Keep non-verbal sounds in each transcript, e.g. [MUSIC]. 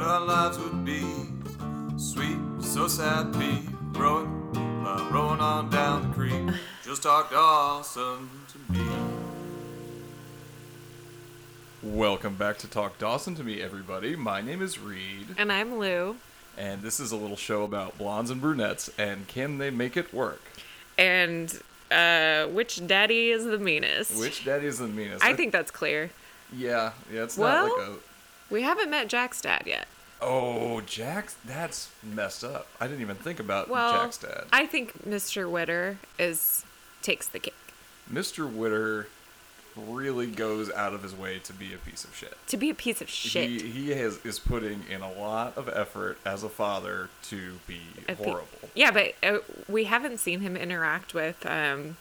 what our lives would be. Sweet, so sad, be rowing, uh, rowing on down the creek. [SIGHS] Just talk Dawson to me. Welcome back to Talk Dawson to me, everybody. My name is Reed, And I'm Lou. and this is a little show about blondes and brunettes and can they make it work? And uh, which daddy is the meanest? Which daddy is the meanest? I think that's clear. Yeah, yeah, it's Well- not like a. We haven't met Jack's dad yet. Oh, Jack's. That's messed up. I didn't even think about Well, Jack's dad. I think Mr. Witter is takes the cake. Mr. Witter really goes out of his way to be a piece of shit. To be a piece of shit. He he has is putting in a lot of effort as a father to be A pe- horrible. Yeah, but uh, we haven't seen him interact with. Um,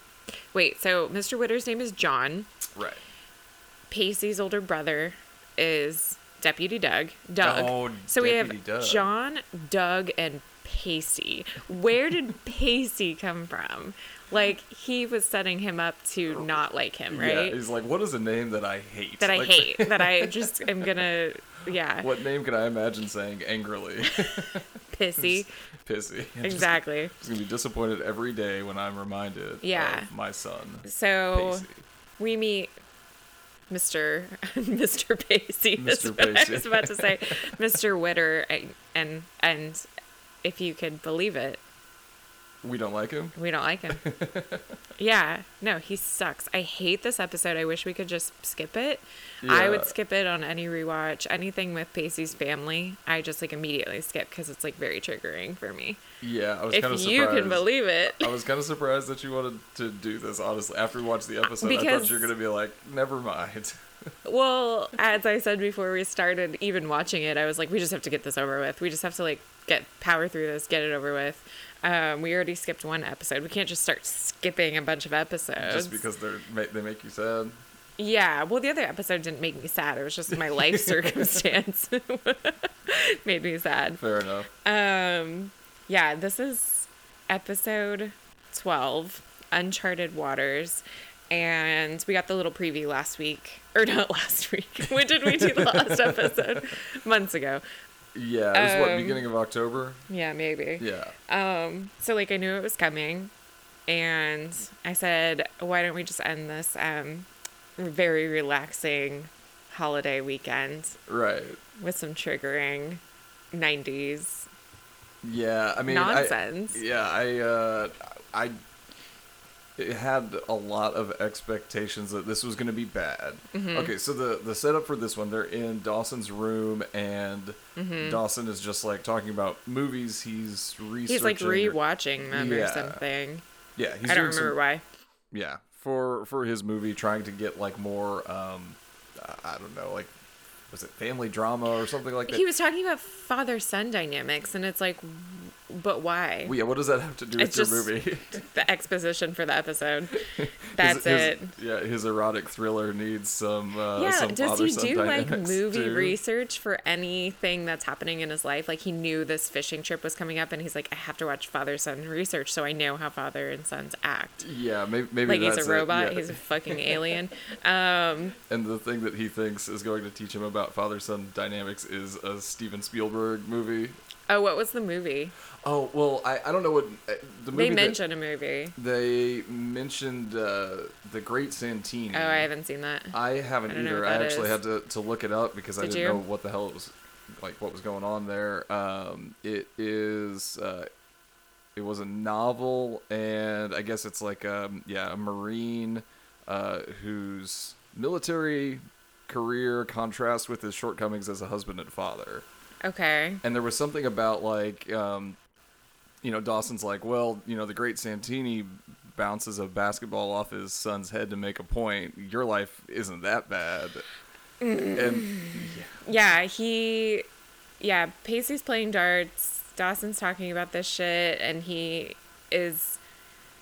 wait, so Mr. Witter's name is John. Right. Pacey's older brother is Deputy Doug. Doug. Oh, so we have Doug. John, Doug, and Pacey. Where did [LAUGHS] Pacey come from? Like he was setting him up to oh, not like him, right? Yeah, he's like, what is a name that I hate? that I Like, hate. [LAUGHS] that I just am gonna, yeah, What name can I imagine saying angrily? [LAUGHS] pissy. Pissy. I'm Exactly. Just, gonna be disappointed every day when I'm reminded Yeah. of my son. So Pacey. we meet Mr. [LAUGHS] Mr. Pacey. Mr. what I was about to say, [LAUGHS] Mr. Witter, and and, and if you could believe it, We don't like him. we don't like him. [LAUGHS] yeah, no, he sucks. I hate this episode. I wish we could just skip it. I would skip it on any rewatch. Anything with Pacey's family, I just like immediately skip because it's like very triggering for me. Yeah, I was If kind of you can believe it. I was kind of surprised that you wanted to do this. Honestly, after we watched the episode, I thought you were gonna be like, "Never mind." [LAUGHS] Well, as I said before we started even watching it, I was like, we just have to get this over with. We just have to like get power through this, get it over with. Um, we already skipped one episode. We can't just start skipping a bunch of episodes. Just because they're they make you sad. Yeah. Well, the other episode didn't make me sad. It was just my life [LAUGHS] circumstance [LAUGHS] made me sad. Fair enough. Um, yeah. This is episode twelve, Uncharted Waters. And we got the little preview last week, or [LAUGHS] not last week. When did we do the last episode? Months ago. Yeah, it was what Um, beginning of October. Yeah, maybe. Yeah. Um, so like I knew it was coming, and I said, why don't we just end this um, very relaxing holiday weekend Right. with some triggering '90s Yeah, I mean, I- nonsense? yeah, I, uh, I had a lot of expectations that this was going to be bad. Mm-hmm. Okay, so the the setup for this one, they're in Dawson's room, and Mm-hmm. Dawson is just like talking about movies he's researching. He's like rewatching them or something. Yeah, he's I don't doing some- remember why. Yeah, for for his movie, trying to get like more, um, I- I don't know, like was it family drama or something like that? He was talking about father son dynamics, and it's like, but why? Well, yeah, what does that have to do with It's your movie? [LAUGHS] the exposition for the episode. [LAUGHS] That's His- his- it. Yeah, his erotic thriller needs some. Uh, yeah, some does he do like movie [LAUGHS] too. research for anything that's happening in his life? Like he knew this fishing trip was coming up, and he's like, I have to watch father son research so I know how father and sons act. Yeah, maybe, maybe Like he's a robot, yeah. he's a fucking alien. Um, And the thing that he thinks is going to teach him about father-son dynamics is a Steven Spielberg movie. oh, what was the movie? Oh well, I, I don't know what uh, the movie They mentioned a movie. they mentioned uh, the Great Santini. Oh, I haven't seen that. I haven't I either. I actually is. had to, to look it up because I Did didn't you? know what the hell it was like what was going on there. Um, it is uh, it was a novel and I guess it's like um yeah, a marine uh, whose military career contrasts with his shortcomings as a husband and father. Okay. And there was something about like, um, you know, Dawson's like, well, you know, the great Santini bounces a basketball off his son's head to make a point. Your life isn't that bad. And Yeah, he, yeah, Pacey's playing darts. Dawson's talking about this shit, and he is,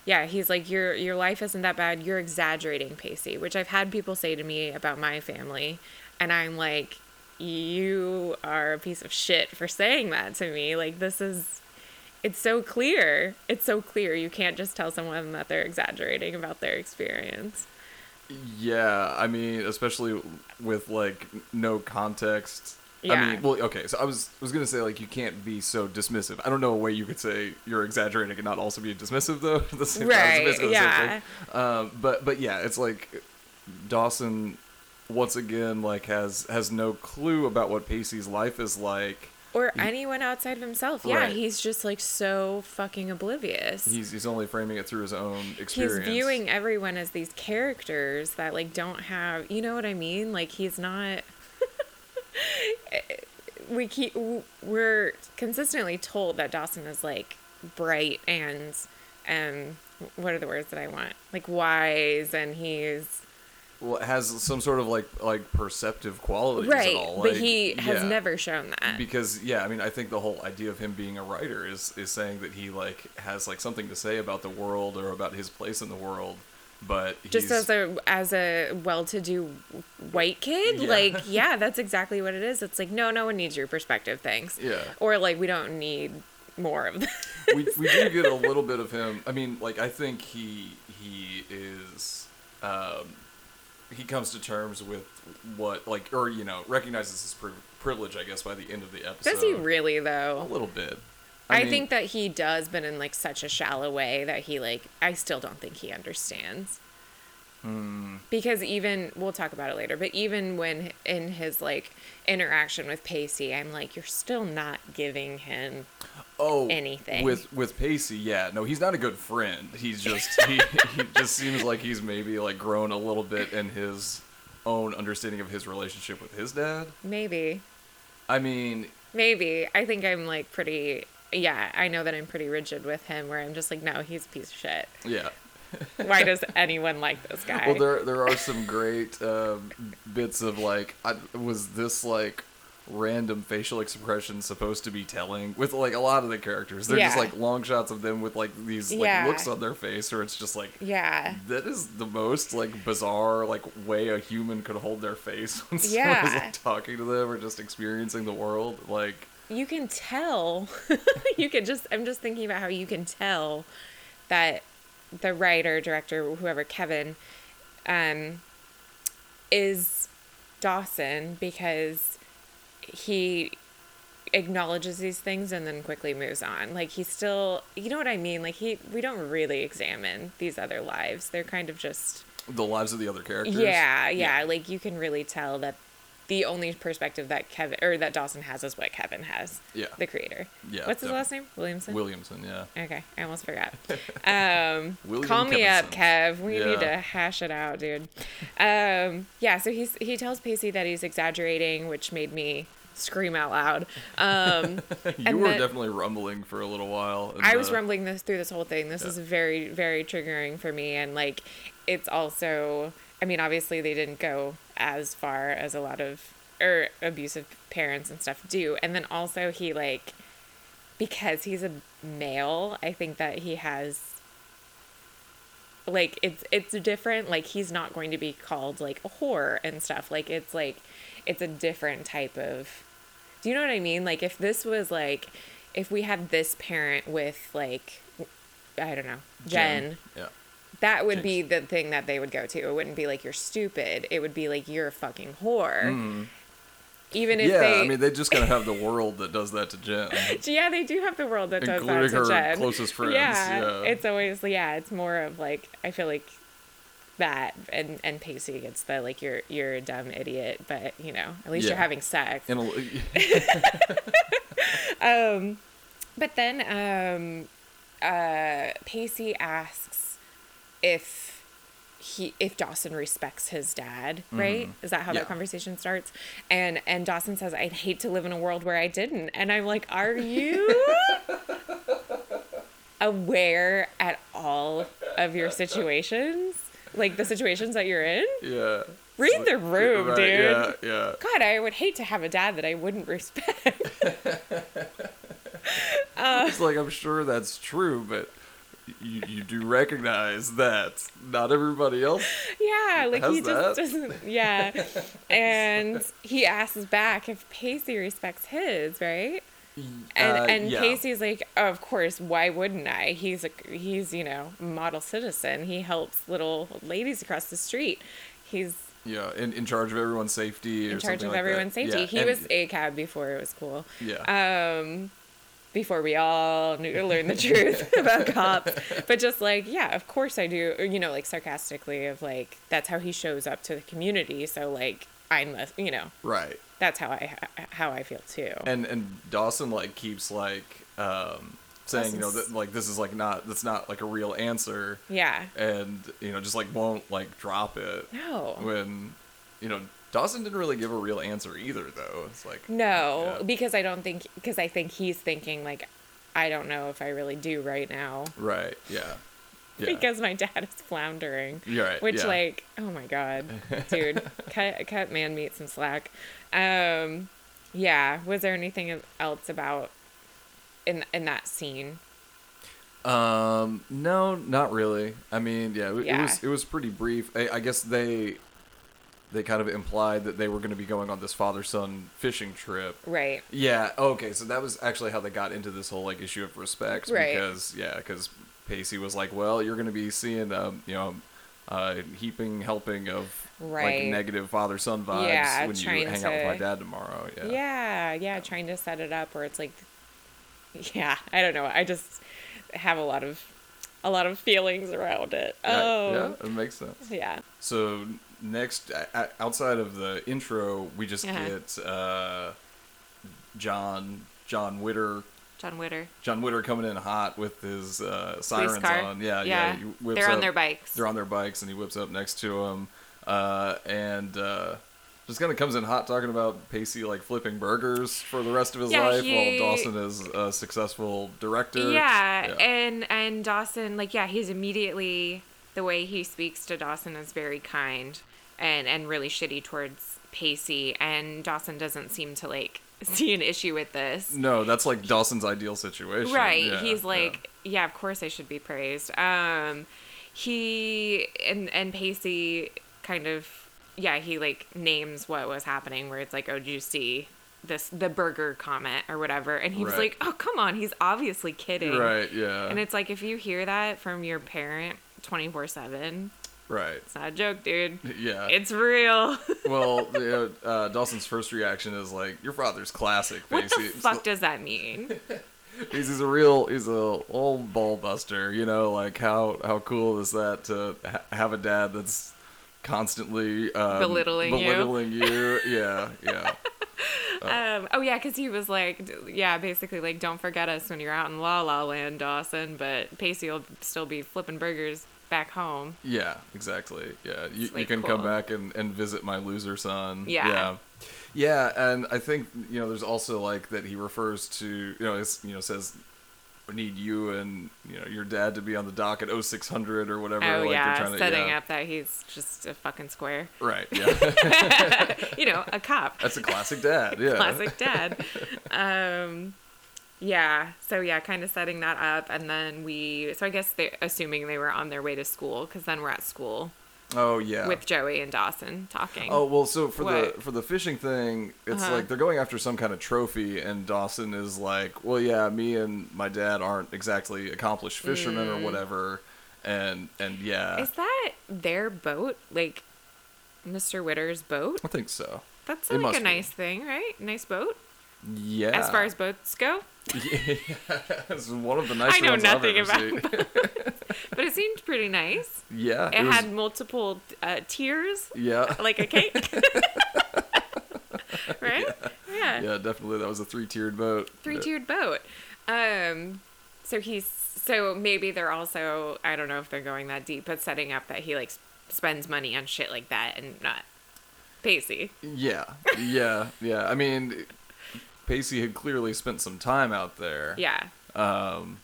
yeah, he's like, your your life isn't that bad. You're exaggerating, Pacey, which I've had people say to me about my family, and I'm like, you are a piece of shit for saying that to me. Like this is. It's so clear. It's so clear. You can't just tell someone that they're exaggerating about their experience. yeah, I mean, especially with like no context Yeah. I mean, well, okay. So I was was gonna say like you can't be so dismissive. I don't know a way you could say you're exaggerating and not also be dismissive though. [LAUGHS] the same time. Right, It's basically the same yeah. Um, but but yeah, it's like Dawson once again like has has no clue about what Pacey's life is like. Or anyone outside of himself. Yeah, Right. he's just like so fucking oblivious. He's he's only framing it through his own experience. he's viewing everyone as these characters that like don't have you know what i mean like he's not [LAUGHS] we keep we're consistently told that dawson is like bright and um what are the words that i want like wise and he's has some sort of like like perceptive qualities right at all. but he has yeah. never shown that because yeah i mean i think the whole idea of him being a writer is is saying that he like has like something to say about the world or about his place in the world but just as a as a well-to-do white kid Yeah. like [LAUGHS] yeah that's exactly what it is it's like no no one needs your perspective thanks Yeah. or like we don't need more of that we, we do get a [LAUGHS] little bit of him i mean like i think he he is um he comes to terms with what like or you know recognizes his pri- privilege i guess by the end of the episode does he really though? a little bit I, mean, think that he does, but in like such a shallow way that he like I still don't think he understands. Hmm. Because even we'll talk about it later, but even when in his like interaction with Pacey, I'm like, you're still not giving him oh anything. with with Pacey. Yeah, no, he's not a good friend. He's just [LAUGHS] he, he just seems like he's maybe like grown a little bit in his own understanding of his relationship with his dad. maybe, I mean, maybe I think I'm like pretty. Yeah, I know that I'm pretty rigid with him, where I'm just like, no, he's a piece of shit. yeah. [LAUGHS] Why does anyone like this guy? Well, there there are some great um, bits of like, I, was this like random facial expression supposed to be telling with like a lot of the characters? They're just like long shots of them with like these like Yeah. looks on their face, or it's just like yeah, that is the most like bizarre like way a human could hold their face [LAUGHS] when Yeah. like talking to them or just experiencing the world. Like, you can tell [LAUGHS] you can just i'm just thinking about how you can tell that the writer director whoever kevin um is dawson because he acknowledges these things and then quickly moves on. Like he still you know what i mean? Like he we don't really examine these other lives. They're kind of just the lives of the other characters. yeah, yeah, Like you can really tell that the only perspective that Kevin or that Dawson has is what Kevin has. Yeah. The creator. Yeah, What's his definitely. last name? Williamson. Williamson. Yeah. okay, I almost forgot. [LAUGHS] Um, call me up, Kev. We Yeah. need to hash it out, dude. Um, yeah. So he's he tells Pacey that he's exaggerating, which made me scream out loud. Um, [LAUGHS] You And were definitely rumbling for a little while. I was uh, rumbling this through this whole thing. This Yeah. is very, very triggering for me. And like, it's also, I mean, obviously they didn't go as far as a lot of, or abusive parents and stuff do. And then also he like, because he's a male, I think that he has, like, it's, it's different. Like, he's not going to be called like a whore and stuff. Like, it's like, it's a different type of, do you know what I mean? Like, if this was like, if we had this parent with like I don't know, Jen, Yeah. That would be the thing that they would go to. It wouldn't be like you're stupid. It would be like you're a fucking whore. Even if yeah, they I mean, they just kind of have the world that does that to Jen. [LAUGHS] Yeah, they do have the world that does that to her Jen. closest friends, Yeah, yeah. it's always yeah. It's more of like I feel like that, and and Pacey gets the like you're you're a dumb idiot, but you know at least Yeah. you're having sex. A, [LAUGHS] [LAUGHS] But then um, uh, Pacey asks if he if Dawson respects his dad, right? Is that how Mm-hmm. Yeah. that conversation starts? And and Dawson says, "I'd hate to live in a world where I didn't." And I'm like, "Are [LAUGHS] you aware at all of your situations? Like the situations that you're in?" yeah. Read the room, Right, dude. Yeah, yeah. God, I would hate to have a dad that I wouldn't respect. [LAUGHS] It's like I'm sure that's true, but you, you do recognize that not everybody else. Yeah, like he just that? doesn't. [LAUGHS] Yeah, and he asks back if Pacey respects his, right? And Uh, and yeah. Pacey's like, oh, of course, why wouldn't I? He's a he's you know model citizen. He helps little ladies across the street. He's yeah, in, in charge of everyone's safety. In charge of like that. everyone's safety. Yeah, He and- was a cab before it was cool. Yeah. Um, before we all knew to learn the truth [LAUGHS] about cops, but just like, yeah, of course I do. Or, you know, like sarcastically of like, that's how he shows up to the community. So like, I must, you know, right. that's how I how I feel too. And and Dawson like keeps like um saying you know that like this is like not that's not like a real answer yeah. and you know just like won't like drop it No. when you know Dawson didn't really give a real answer either though. It's like No, Yeah. because I don't think because I think he's thinking like, I don't know if I really do right now right, yeah. Yeah. because my dad is floundering. You're right. Which yeah. like, oh my god, dude, [LAUGHS] cut cut man meat some slack. Um, yeah. Was there anything else about in in that scene? Um, no, not really. I mean, yeah, it, it was it was pretty brief. I, I guess they they kind of implied that they were going to be going on this father son fishing trip. Right. Yeah. Okay. So that was actually how they got into this whole like issue of respect. Right. Because yeah, because Pacey was like, well, you're going to be seeing um, you know, uh, heaping helping of like negative father son vibes Yeah, when you hang out with my dad tomorrow. Yeah. Yeah. yeah, Trying to set it up where it's like, yeah. I don't know. I just have a lot of a lot of feelings around it. Yeah, oh. yeah, it makes sense. Yeah. So next, outside of the intro, we just Uh-huh. get uh, John John Witter John Witter. John Witter coming in hot with his uh, sirens on. Yeah, yeah. Yeah. They're on up- their bikes. They're on their bikes, and he whips up next to him, uh, and uh, just kind of comes in hot talking about Pacey like flipping burgers for the rest of his Yeah, life, he- while Dawson is a successful director. Yeah, and and Dawson, like, yeah, he's immediately the way he speaks to Dawson is very kind and and really shitty towards Pacey, and Dawson doesn't seem to like [LAUGHS] see an issue with this. No, that's like Dawson's ideal situation. Right. Yeah, He's like, yeah. of course I should be praised. Um he and and Pacey kind of yeah, he like names what was happening where it's like, "Oh, did you see this the burger comment or whatever?" And he was like, "Oh, come on, he's obviously kidding." Right. Yeah. And it's like if you hear that from your parent 24/7, right. it's not a joke, dude. [LAUGHS] Yeah. It's real. [LAUGHS] well, you know, uh, Dawson's first reaction is like, "Your father's classic." what the Pacey." fuck does that mean? [LAUGHS] he's, he's a real, he's a old ball buster. You know, like how how cool is that to ha- have a dad that's constantly um, Belittling you. belittling you? yeah, yeah. Um, oh yeah, because he was like, yeah, basically like, don't forget us when you're out in La La Land, Dawson. But Pacey will still be flipping burgers back home. Yeah, exactly. Yeah, you, you can come back and, and visit my loser son. Yeah. yeah, yeah. And I think you know, there's also like that he refers to you know, it's, you know, says we need you and you know your dad to be on the dock at 0600 or whatever. Oh like yeah, they're trying to, setting yeah. up that he's just a fucking square. Right. Yeah, [LAUGHS] you know, a cop. that's a classic dad. Yeah. [LAUGHS] Classic dad. [LAUGHS] um, yeah. So yeah, kind of setting that up, and then we. So I guess they assuming they were on their way to school, because then we're at school Oh yeah. with Joey and Dawson talking. Oh well, so for What? the for the fishing thing, it's Uh-huh. like they're going after some kind of trophy, and Dawson is like, "Well, yeah, me and my dad aren't exactly accomplished fishermen or whatever," and and yeah, Mm. Is that their boat? Like Mr. Witter's boat? I think so. That's It like a be. nice thing, right? Nice boat. Yeah. As far as boats go. yeah, [LAUGHS] it's one of the nicer I know ones I've nothing ever about seen. [LAUGHS] But it seemed pretty nice. yeah, It, was, had multiple uh, tiers, yeah, [LAUGHS] like a cake. right? Yeah. yeah, definitely. That was a three-tiered boat. Three tiered boat. Um so he's so maybe they're also I don't know if they're going that deep, but setting up that he like spends money on shit like that and not Pacey. Yeah, yeah, yeah. I mean, Pacey had clearly spent some time out there. Yeah. Um,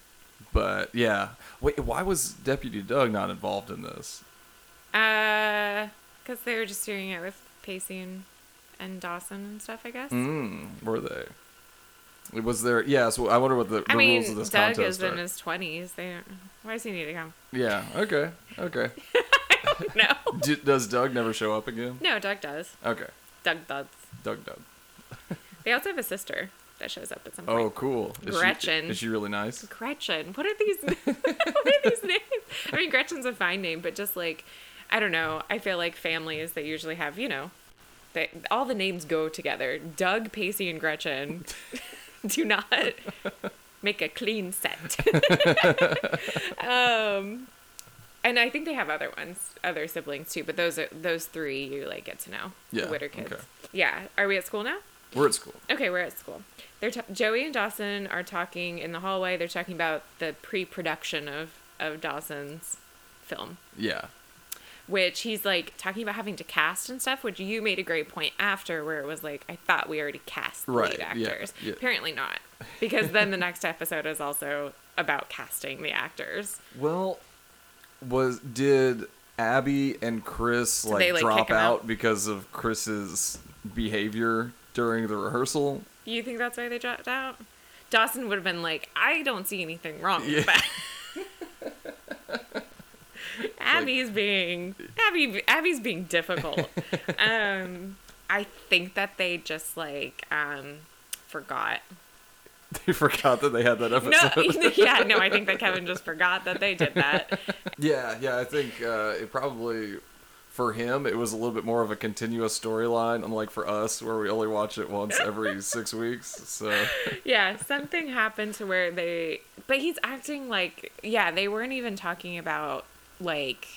but yeah. Wait, why was Deputy Doug not involved in this? Uh, because they were just doing it with Pacey and, and Dawson and stuff, I guess. Mm, were they? It was there. Yeah. So I wonder what the, the mean, rules of this Doug contest is are. in his twenties. They don't, why does he need to come? Yeah. Okay. Okay. [LAUGHS] no, [LAUGHS] does Doug never show up again? no, Doug does. Okay. Doug does. Doug. Doug. [LAUGHS] They also have a sister that shows up at some point. Oh, cool. Is she- Gretchen. is she really nice? Gretchen. What are these? [LAUGHS] [LAUGHS] what are these names? I mean, Gretchen's a fine name, but just like, I don't know. I feel like families they usually have, you know, they all the names go together. Doug, Pacey, and Gretchen [LAUGHS] do not make a clean set. um, and I think they have other ones, other siblings too. But those are those three you like get to know. Yeah, the Witter kids. okay. Yeah. Are we at school now? We're at school. Okay, we're at school. They're ta- Joey and Dawson are talking in the hallway. They're talking about the pre-production of of Dawson's film, Yeah. which he's like talking about having to cast and stuff. Which you made a great point after, where it was like, I thought we already cast the Right, lead actors. yeah. Apparently not, because then the [LAUGHS] next episode is also about casting the actors. Well, was did Abby and Chris like, they, like, drop out out? because of Chris's behavior during the rehearsal? You think that's why they dropped out? Dawson would have been like, I don't see anything wrong Yeah. with that. [LAUGHS] Abby's being Abby Abby's being difficult. [LAUGHS] um I think that they just like um forgot. They forgot that they had that No, [LAUGHS] episode. yeah, no, I think that Kevin just forgot that they did that. yeah, yeah. I think uh, it probably for him it was a little bit more of a continuous storyline, unlike for us where we only watch it once every [LAUGHS] six weeks. So Yeah, something happened to where they but he's acting like yeah, they weren't even talking about like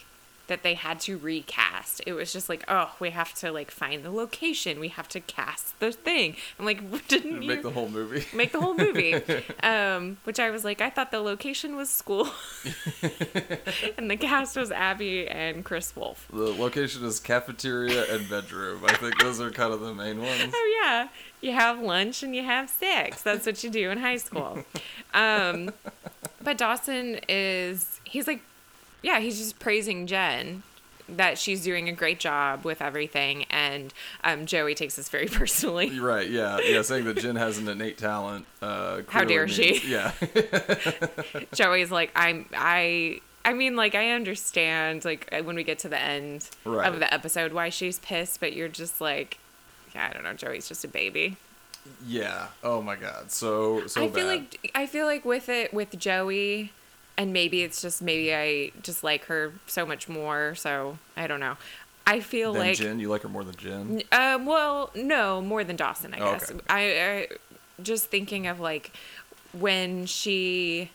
that they had to recast. It was just like, oh, we have to like find the location. We have to cast the thing. I'm like, [LAUGHS] didn't you [LAUGHS] make the whole movie. make the whole movie? um, which I was like, I thought the location was school, [LAUGHS] and the cast was Abby and Chris Wolfe. The location is cafeteria and bedroom. I think those are kind of the main ones. Oh yeah, you have lunch and you have sex. That's what you do in high school. Um, but Dawson is he's like, yeah, he's just praising Jen that she's doing a great job with everything, and um, Joey takes this very [LAUGHS] personally. You're Right, yeah, yeah, saying that Jen has an innate talent. Uh, How dare she. Yeah, [LAUGHS] Joey's like, I'm I. I mean, like, I understand, like, when we get to the end Right. of the episode, why she's pissed, but you're just like, yeah, I don't know. Joey's just a baby. yeah. Oh my God, so so I feel bad. like I feel like with it with Joey, and maybe it's just maybe I just like her so much more. So I don't know. I feel Then like Jen, you like her more than Jen. um well no more than Dawson I Oh, guess. okay. I, I just thinking of like when she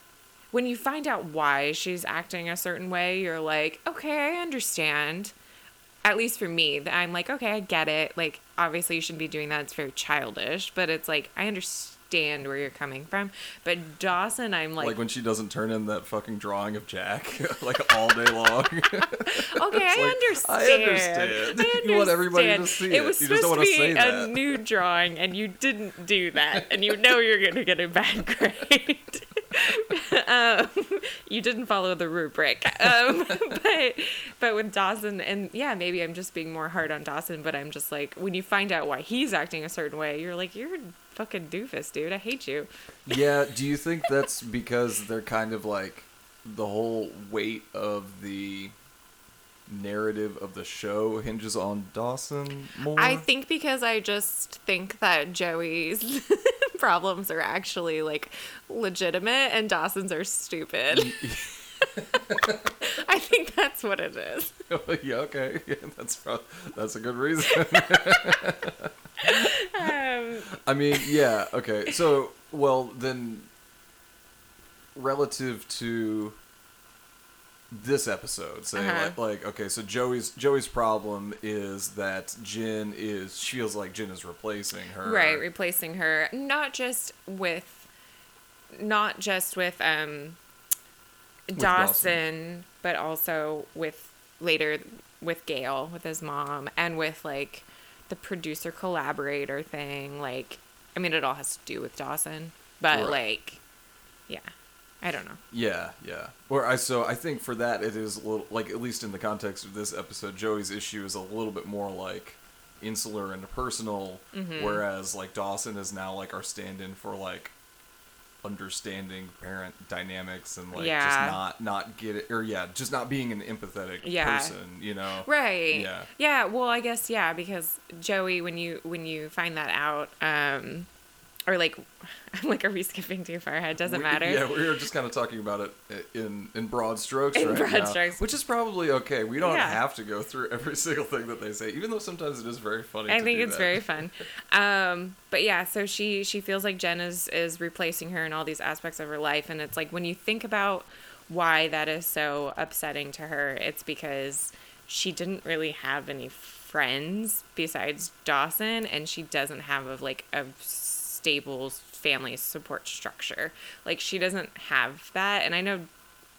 when you find out why she's acting a certain way, you're like, okay, I understand. At least for me, that I'm like, okay, I get it. Like, obviously, you shouldn't be doing that. It's very childish, but it's like I understand where you're coming from. But Dawson, I'm Like, like, when she doesn't turn in that fucking drawing of Jack [LAUGHS] like all day long. [LAUGHS] okay, I, like, understand. I understand. [LAUGHS] I You want everybody to see it. was You just supposed to be a that. new drawing, and you didn't do that, and you know you're gonna get a bad grade. um, you didn't follow the rubric. Um, but but with Dawson, and yeah, maybe I'm just being more hard on Dawson, but I'm just like when you find out why he's acting a certain way, you're like, you're fucking doofus, dude. I hate you. yeah, [LAUGHS] do you think that's because they're kind of like the whole weight of the narrative of the show hinges on Dawson more? I think because I just think that Joey's [LAUGHS] problems are actually like legitimate and Dawson's are stupid. [LAUGHS] I think that's what it is. yeah, okay. Yeah, that's that's a good reason. Um, I mean, yeah, okay. So, well, then relative to this episode, say Uh-huh. like, like okay, so Joey's Joey's problem is that Jen is she feels like Jen is replacing her. right, replacing her not just with not just with um Dawson. Dawson, but also with later with Gail, with his mom, and with like the producer collaborator thing. Like, I mean, it all has to do with Dawson, but Right. like, yeah, I don't know. Yeah, yeah. Or I so I think for that it is a little like at least in the context of this episode, Joey's issue is a little bit more like insular and personal, Mm-hmm. whereas like Dawson is now like our stand-in for like understanding parent dynamics and like Yeah. just not not get it or yeah just not being an empathetic Yeah. person you know Right. Yeah. Yeah. Well, I guess yeah, because Joey, when you when you find that out, um, or like, [LAUGHS] I'm like, are we skipping too far ahead? Doesn't We- matter. Yeah, we were just kind of talking about it in in broad strokes In right broad now, strokes. which is probably okay. We don't Yeah. have to go through every [LAUGHS] single thing that they say, even though sometimes it is very funny. I think it's that. very fun. [LAUGHS] Um, but yeah, so she she feels like Jen is is replacing her in all these aspects of her life, and it's like when you think about why that is so upsetting to her, it's because she didn't really have any friends besides Dawson, and she doesn't have a, like a stable family support structure. Like she doesn't have that, and I know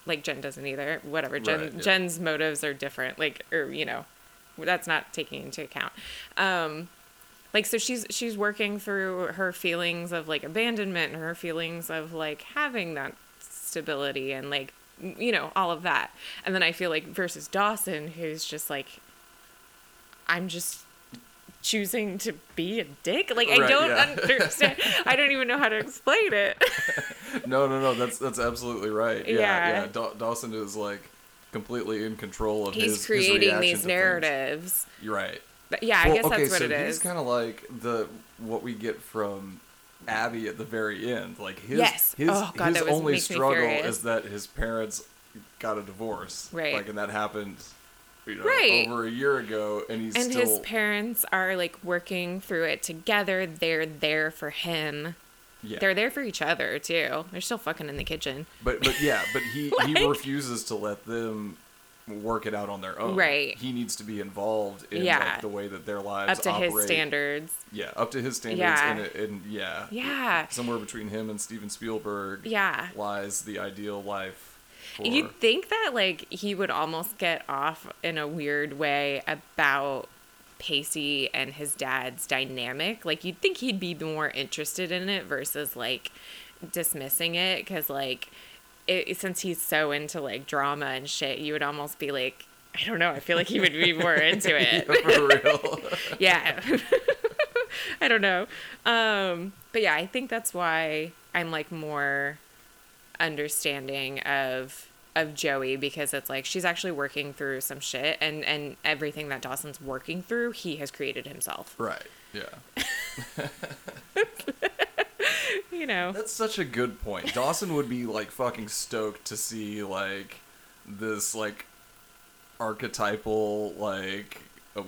like Jen doesn't either. Whatever, Jen Right, yeah. Jen's motives are different. Like or you know, that's not taking into account. Um, like so she's she's working through her feelings of like abandonment and her feelings of like having that stability and like you know all of that and then i feel like versus dawson who's just like i'm just choosing to be a dick like i Right, don't yeah. understand [LAUGHS] i don't even know how to explain it [LAUGHS] No, no, no. That's that's absolutely right. Yeah, Yeah. yeah. Daw- Dawson is like completely in control of his. he's his creating to these things. narratives You're right. But yeah i Well, guess okay, that's what so it he's kind of like the what we get from Abby at the very end. Like his Yes. his, Oh, God, his was- only struggle is that his parents got a divorce. Right. Like, and that happened, you know, Right. over a year ago, and he's and still. his parents are like working through it together they're there for him yeah. they're there for each other too they're still fucking in the kitchen But but yeah, but he [LAUGHS] he refuses to let them work it out on their own. Right. He needs to be involved in Yeah. like the way that their lives up to his operate. standards Yeah, up to his standards. Yeah. And, and yeah. yeah Somewhere between him and Steven Spielberg yeah lies the ideal life. For, you'd think that like he would almost get off in a weird way about pacey and his dad's dynamic. Like you'd think he'd be more interested in it versus like dismissing it because like it, since he's so into like drama and shit you would almost be like i don't know i feel like he would be more into [LAUGHS] it. For real. [LAUGHS] yeah. [LAUGHS] I don't know. Um but yeah i think that's why i'm like more understanding of of joey because it's like she's actually working through some shit and and everything that dawson's working through he has created himself right. Yeah. [LAUGHS] you know That's such a good point. Dawson would be like fucking stoked to see like this like archetypal like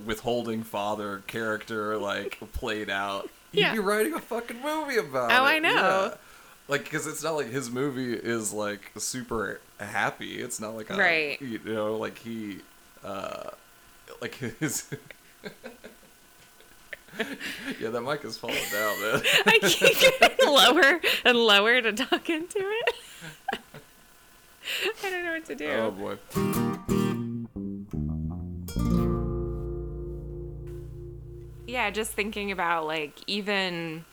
withholding father character like played out. He'd be writing a fucking movie about oh, it. Oh, I know. Yeah. Like, because it's not like his movie is like super happy. It's not like a, Right. You know, like he, uh, like his. [LAUGHS] yeah, that mic is falling down, man. [LAUGHS] i keep getting lower and lower to talk into it [LAUGHS] i don't know what to do Oh boy. yeah, just thinking about like even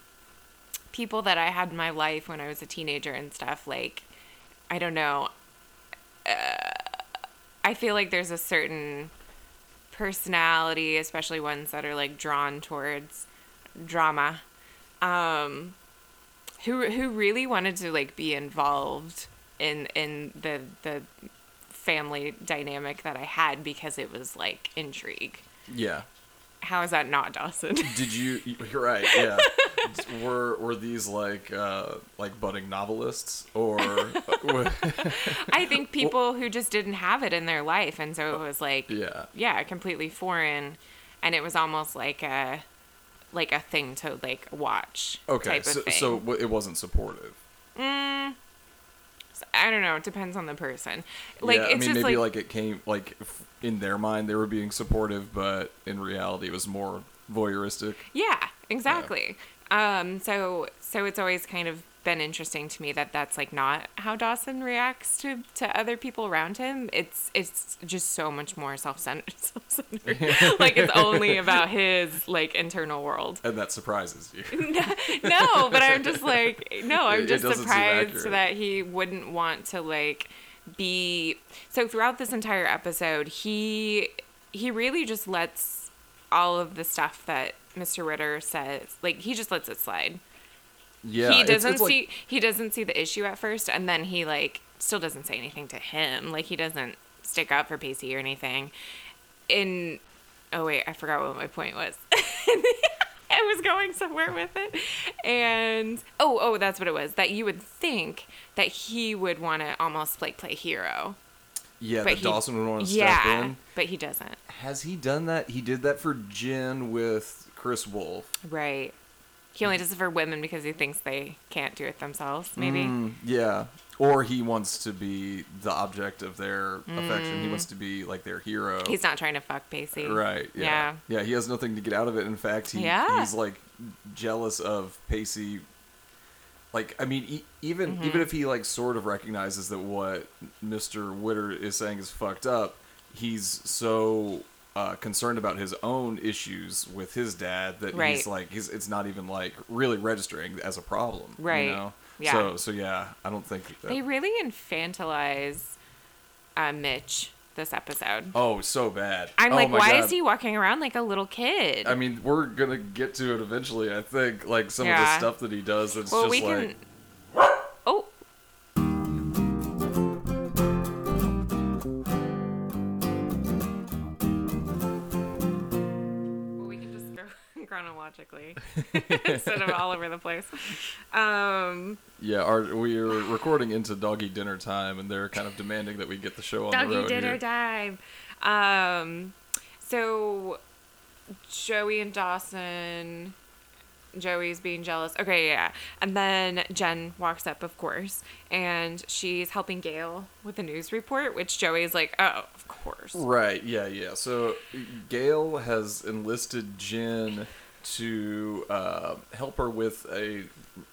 people that I had in my life when I was a teenager and stuff. Like, I don't know. Uh, I feel like there's a certain personality, especially ones that are like drawn towards drama, um, who who really wanted to like be involved in in the the family dynamic that I had because it was like intrigue. Yeah. How is that not Dawson? [LAUGHS] Did you? You're right. Yeah. [LAUGHS] were were these like uh like budding novelists or? [LAUGHS] I think people who just didn't have it in their life, and so it was like, yeah. yeah, completely foreign, and it was almost like a, like a thing to like watch. Okay. So thing. so it wasn't supportive. Mm, I don't know. It depends on the person. Like yeah, it's I mean, just maybe like, like, it came like in their mind they were being supportive, but in reality it was more voyeuristic. yeah, exactly. Um, so so it's always kind of been interesting to me that that's like not how Dawson reacts to to other people around him. It's it's just so much more self-centered, [LAUGHS] self-centered. [LAUGHS] like it's only about his like internal world. And that surprises you. [LAUGHS] no, but I'm just like, no, I'm just surprised that he wouldn't want to like be. So throughout this entire episode, he he really just lets all of the stuff that Mr. Witter says, like he just lets it slide. Yeah. he doesn't it's like- see he doesn't see the issue at first, and then he like still doesn't say anything to him. Like he doesn't stick up for Pacey or anything. In oh wait, I forgot what my point was. [LAUGHS] I was going somewhere with it. and oh, oh, that's what it was. That you would think that he would want to almost like play hero. Yeah, But that he- Dawson would want to yeah, step in. but he doesn't. Has he done that? He did that for Jen with Chris Wolfe. Right. He only does it for women because he thinks they can't do it themselves. Maybe. Mm, yeah. Or he wants to be the object of their affection. He wants to be like their hero. Mm. He's not trying to fuck Pacey. Right. Yeah. Yeah. yeah. he has nothing to get out of it. In fact, he, Yeah. he's like jealous of Pacey. Like, I mean, e- even Mm-hmm. even if he like sort of recognizes that what Mister Witter is saying is fucked up, he's so uh, concerned about his own issues with his dad that he's like, he's it's not even like really registering as a problem. Right. You know? Yeah. So so yeah, I don't think that. They really infantilize uh, Mitch this episode. oh, so bad. I'm Oh like, why God. is he walking around like a little kid? I mean, we're gonna get to it eventually. I think, like some of the stuff that he does. It's well, just we like, can. Chronologically [LAUGHS] instead of all over the place. Um, yeah, our, we're recording into doggy dinner time, and they're kind of demanding that we get the show on the doggy road dinner here. time. Um, so Joey and Dawson. Joey's being jealous. Okay, yeah. And then Jen walks up, of course, and she's helping Gail with the news report, which Joey's like, oh, of course. Right. Yeah. Yeah. So Gail has enlisted Jen to uh, help her with a,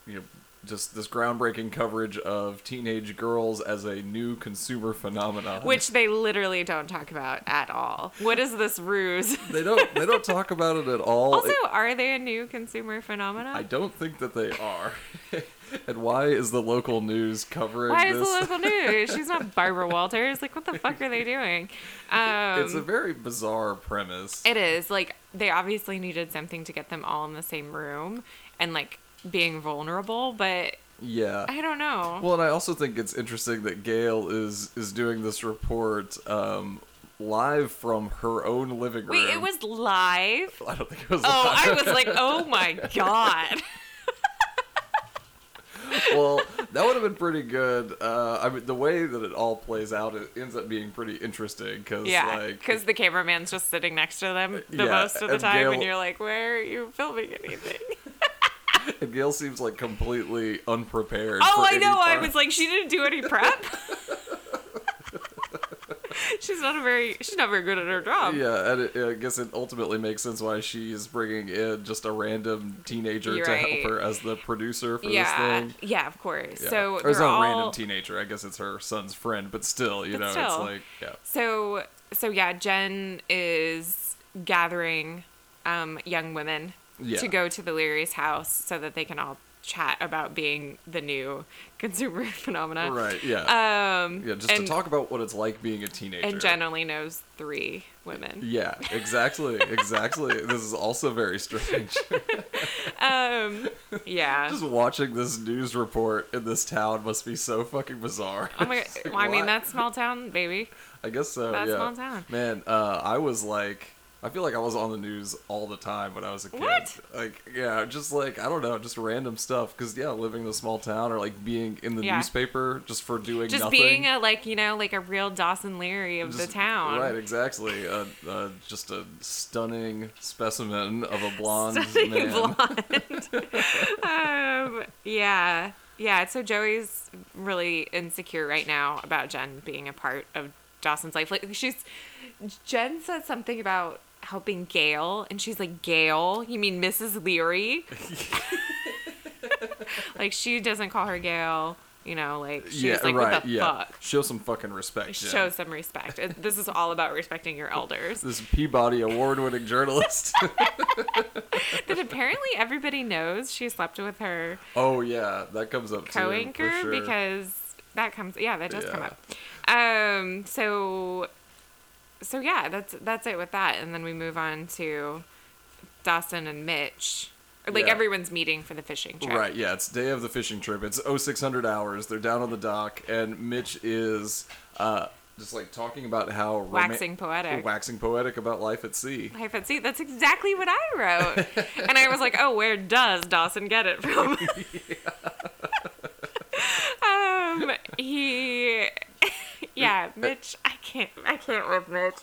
you know, just this groundbreaking coverage of teenage girls as a new consumer phenomenon. Which they literally don't talk about at all. What is this ruse? [LAUGHS] they don't they don't talk about it at all. Also, It- are they a new consumer phenomenon? I don't think that they are. [LAUGHS] and why is the local news covering Why is this? the local [LAUGHS] news? She's not Barbara Walters. Like, what the fuck are they doing? Um, it's a very bizarre premise. It is like they obviously needed something to get them all in the same room and like being vulnerable, but yeah. I don't know. Well, and I also think it's interesting that Gail is is doing this report um, live from her own living room. Wait, it was live. [LAUGHS] I don't think it was. Oh, live. I was like, oh my [LAUGHS] god. [LAUGHS] well, that would have been pretty good. Uh, I mean, the way that it all plays out, it ends up being pretty interesting because, Yeah, like, because the cameraman's just sitting next to them the Yeah, most of the time, Gail- and you're like, where are you filming anything? And [LAUGHS] Gail seems like completely unprepared. Oh, I know. I was like, she didn't do any prep. [LAUGHS] she's not a very. She's not very good at her job. Yeah, and it, I guess it ultimately makes sense why she is bringing in just a random teenager You're to help her as the producer for Yeah, this thing. yeah, of course. Yeah. So or it's not a random teenager. I guess it's her son's friend, but still, you But know, still. it's like yeah. So so yeah, Jen is gathering um, young women Yeah. to go to the Leary's house so that they can all chat about being the new [LAUGHS] consumer phenomenon. Right. Yeah. Um, yeah. Just and, to talk about what it's like being a teenager. And generally knows three women. Yeah. Exactly. [LAUGHS] Exactly. this is also very strange. [LAUGHS] Um, yeah. just watching this news report in this town must be so fucking bizarre. Oh my god! Like, Well, I mean, that's small town, baby. I guess so. That's yeah. small town. Man, uh, I was like, I feel like I was on the news all the time when I was a kid. What? Like, yeah, just like I don't know, just random stuff. Cause yeah, living in a small town or like being in the Yeah. newspaper just for doing nothing. Just nothing. being a like you know like a real Dawson Leary of Just- the town. Right, exactly. Uh, uh, just a stunning specimen of a blonde [LAUGHS] Stunning man. blonde. [LAUGHS] um, yeah, yeah. So Joey's really insecure right now about Jen being a part of Dawson's life. Like she's Jen said something about helping Gail, and she's like, "Gail, you mean Mrs. Leary?" [LAUGHS] like she doesn't call her Gail. You know, like she's yeah, like, right. "What the yeah. fuck?" Show some fucking respect. Show some respect. This is all about respecting your elders. This Peabody award-winning journalist. [LAUGHS] [LAUGHS] That apparently everybody knows she slept with her oh yeah, that comes up too. co-anchor sure. because that comes yeah that does come up um so so yeah that's that's it with that and then we move on to dawson and mitch Or, like Yeah. everyone's meeting for the fishing trip Right, yeah, it's day of the fishing trip. It's 0600 hours. They're down on the dock, and Mitch is uh, just like talking about how Waxing poetic. waxing poetic about life at sea. Life at sea. That's exactly what I wrote. [LAUGHS] and I was like, oh, where does Dawson get it from? [LAUGHS] [LAUGHS] um, he, yeah, Mitch. I can't. I can't with Mitch.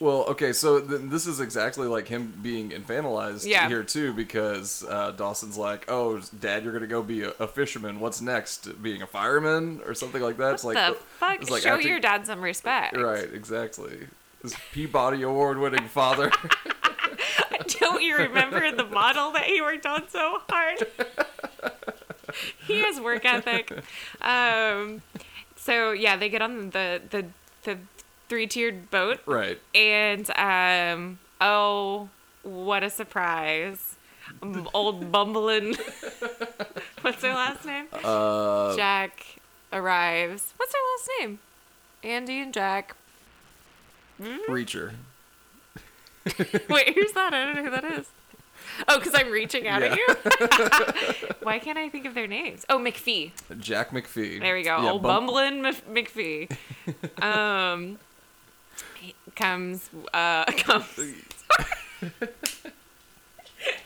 Well, okay, so th- this is exactly like him being infantilized Yeah. here too, because uh, Dawson's like, "Oh, Dad, you're gonna go be a, a fisherman. What's next? Being a fireman or something like that?" It's What like the fuck? it's like Show after- your dad some respect. Right, exactly. This Peabody Award-winning father. [LAUGHS] Don't you remember the model that he worked on so hard? [LAUGHS] he has work ethic. Um, so yeah, they get on the the the three tiered boat, right. and um, oh, what a surprise! Old [LAUGHS] bumbling. [LAUGHS] What's their last name? Uh, Jack arrives. What's their last name? Andie and Jack. Reacher. [LAUGHS] Wait, who's that? I don't know who that is. Oh, because I'm reaching out at you. [LAUGHS] Why can't I think of their names? Oh, McPhee. Jack McPhee. There we go. Yeah, Old bum- bumbling Mc- McPhee. [LAUGHS] Um, comes. Uh, [LAUGHS] comes.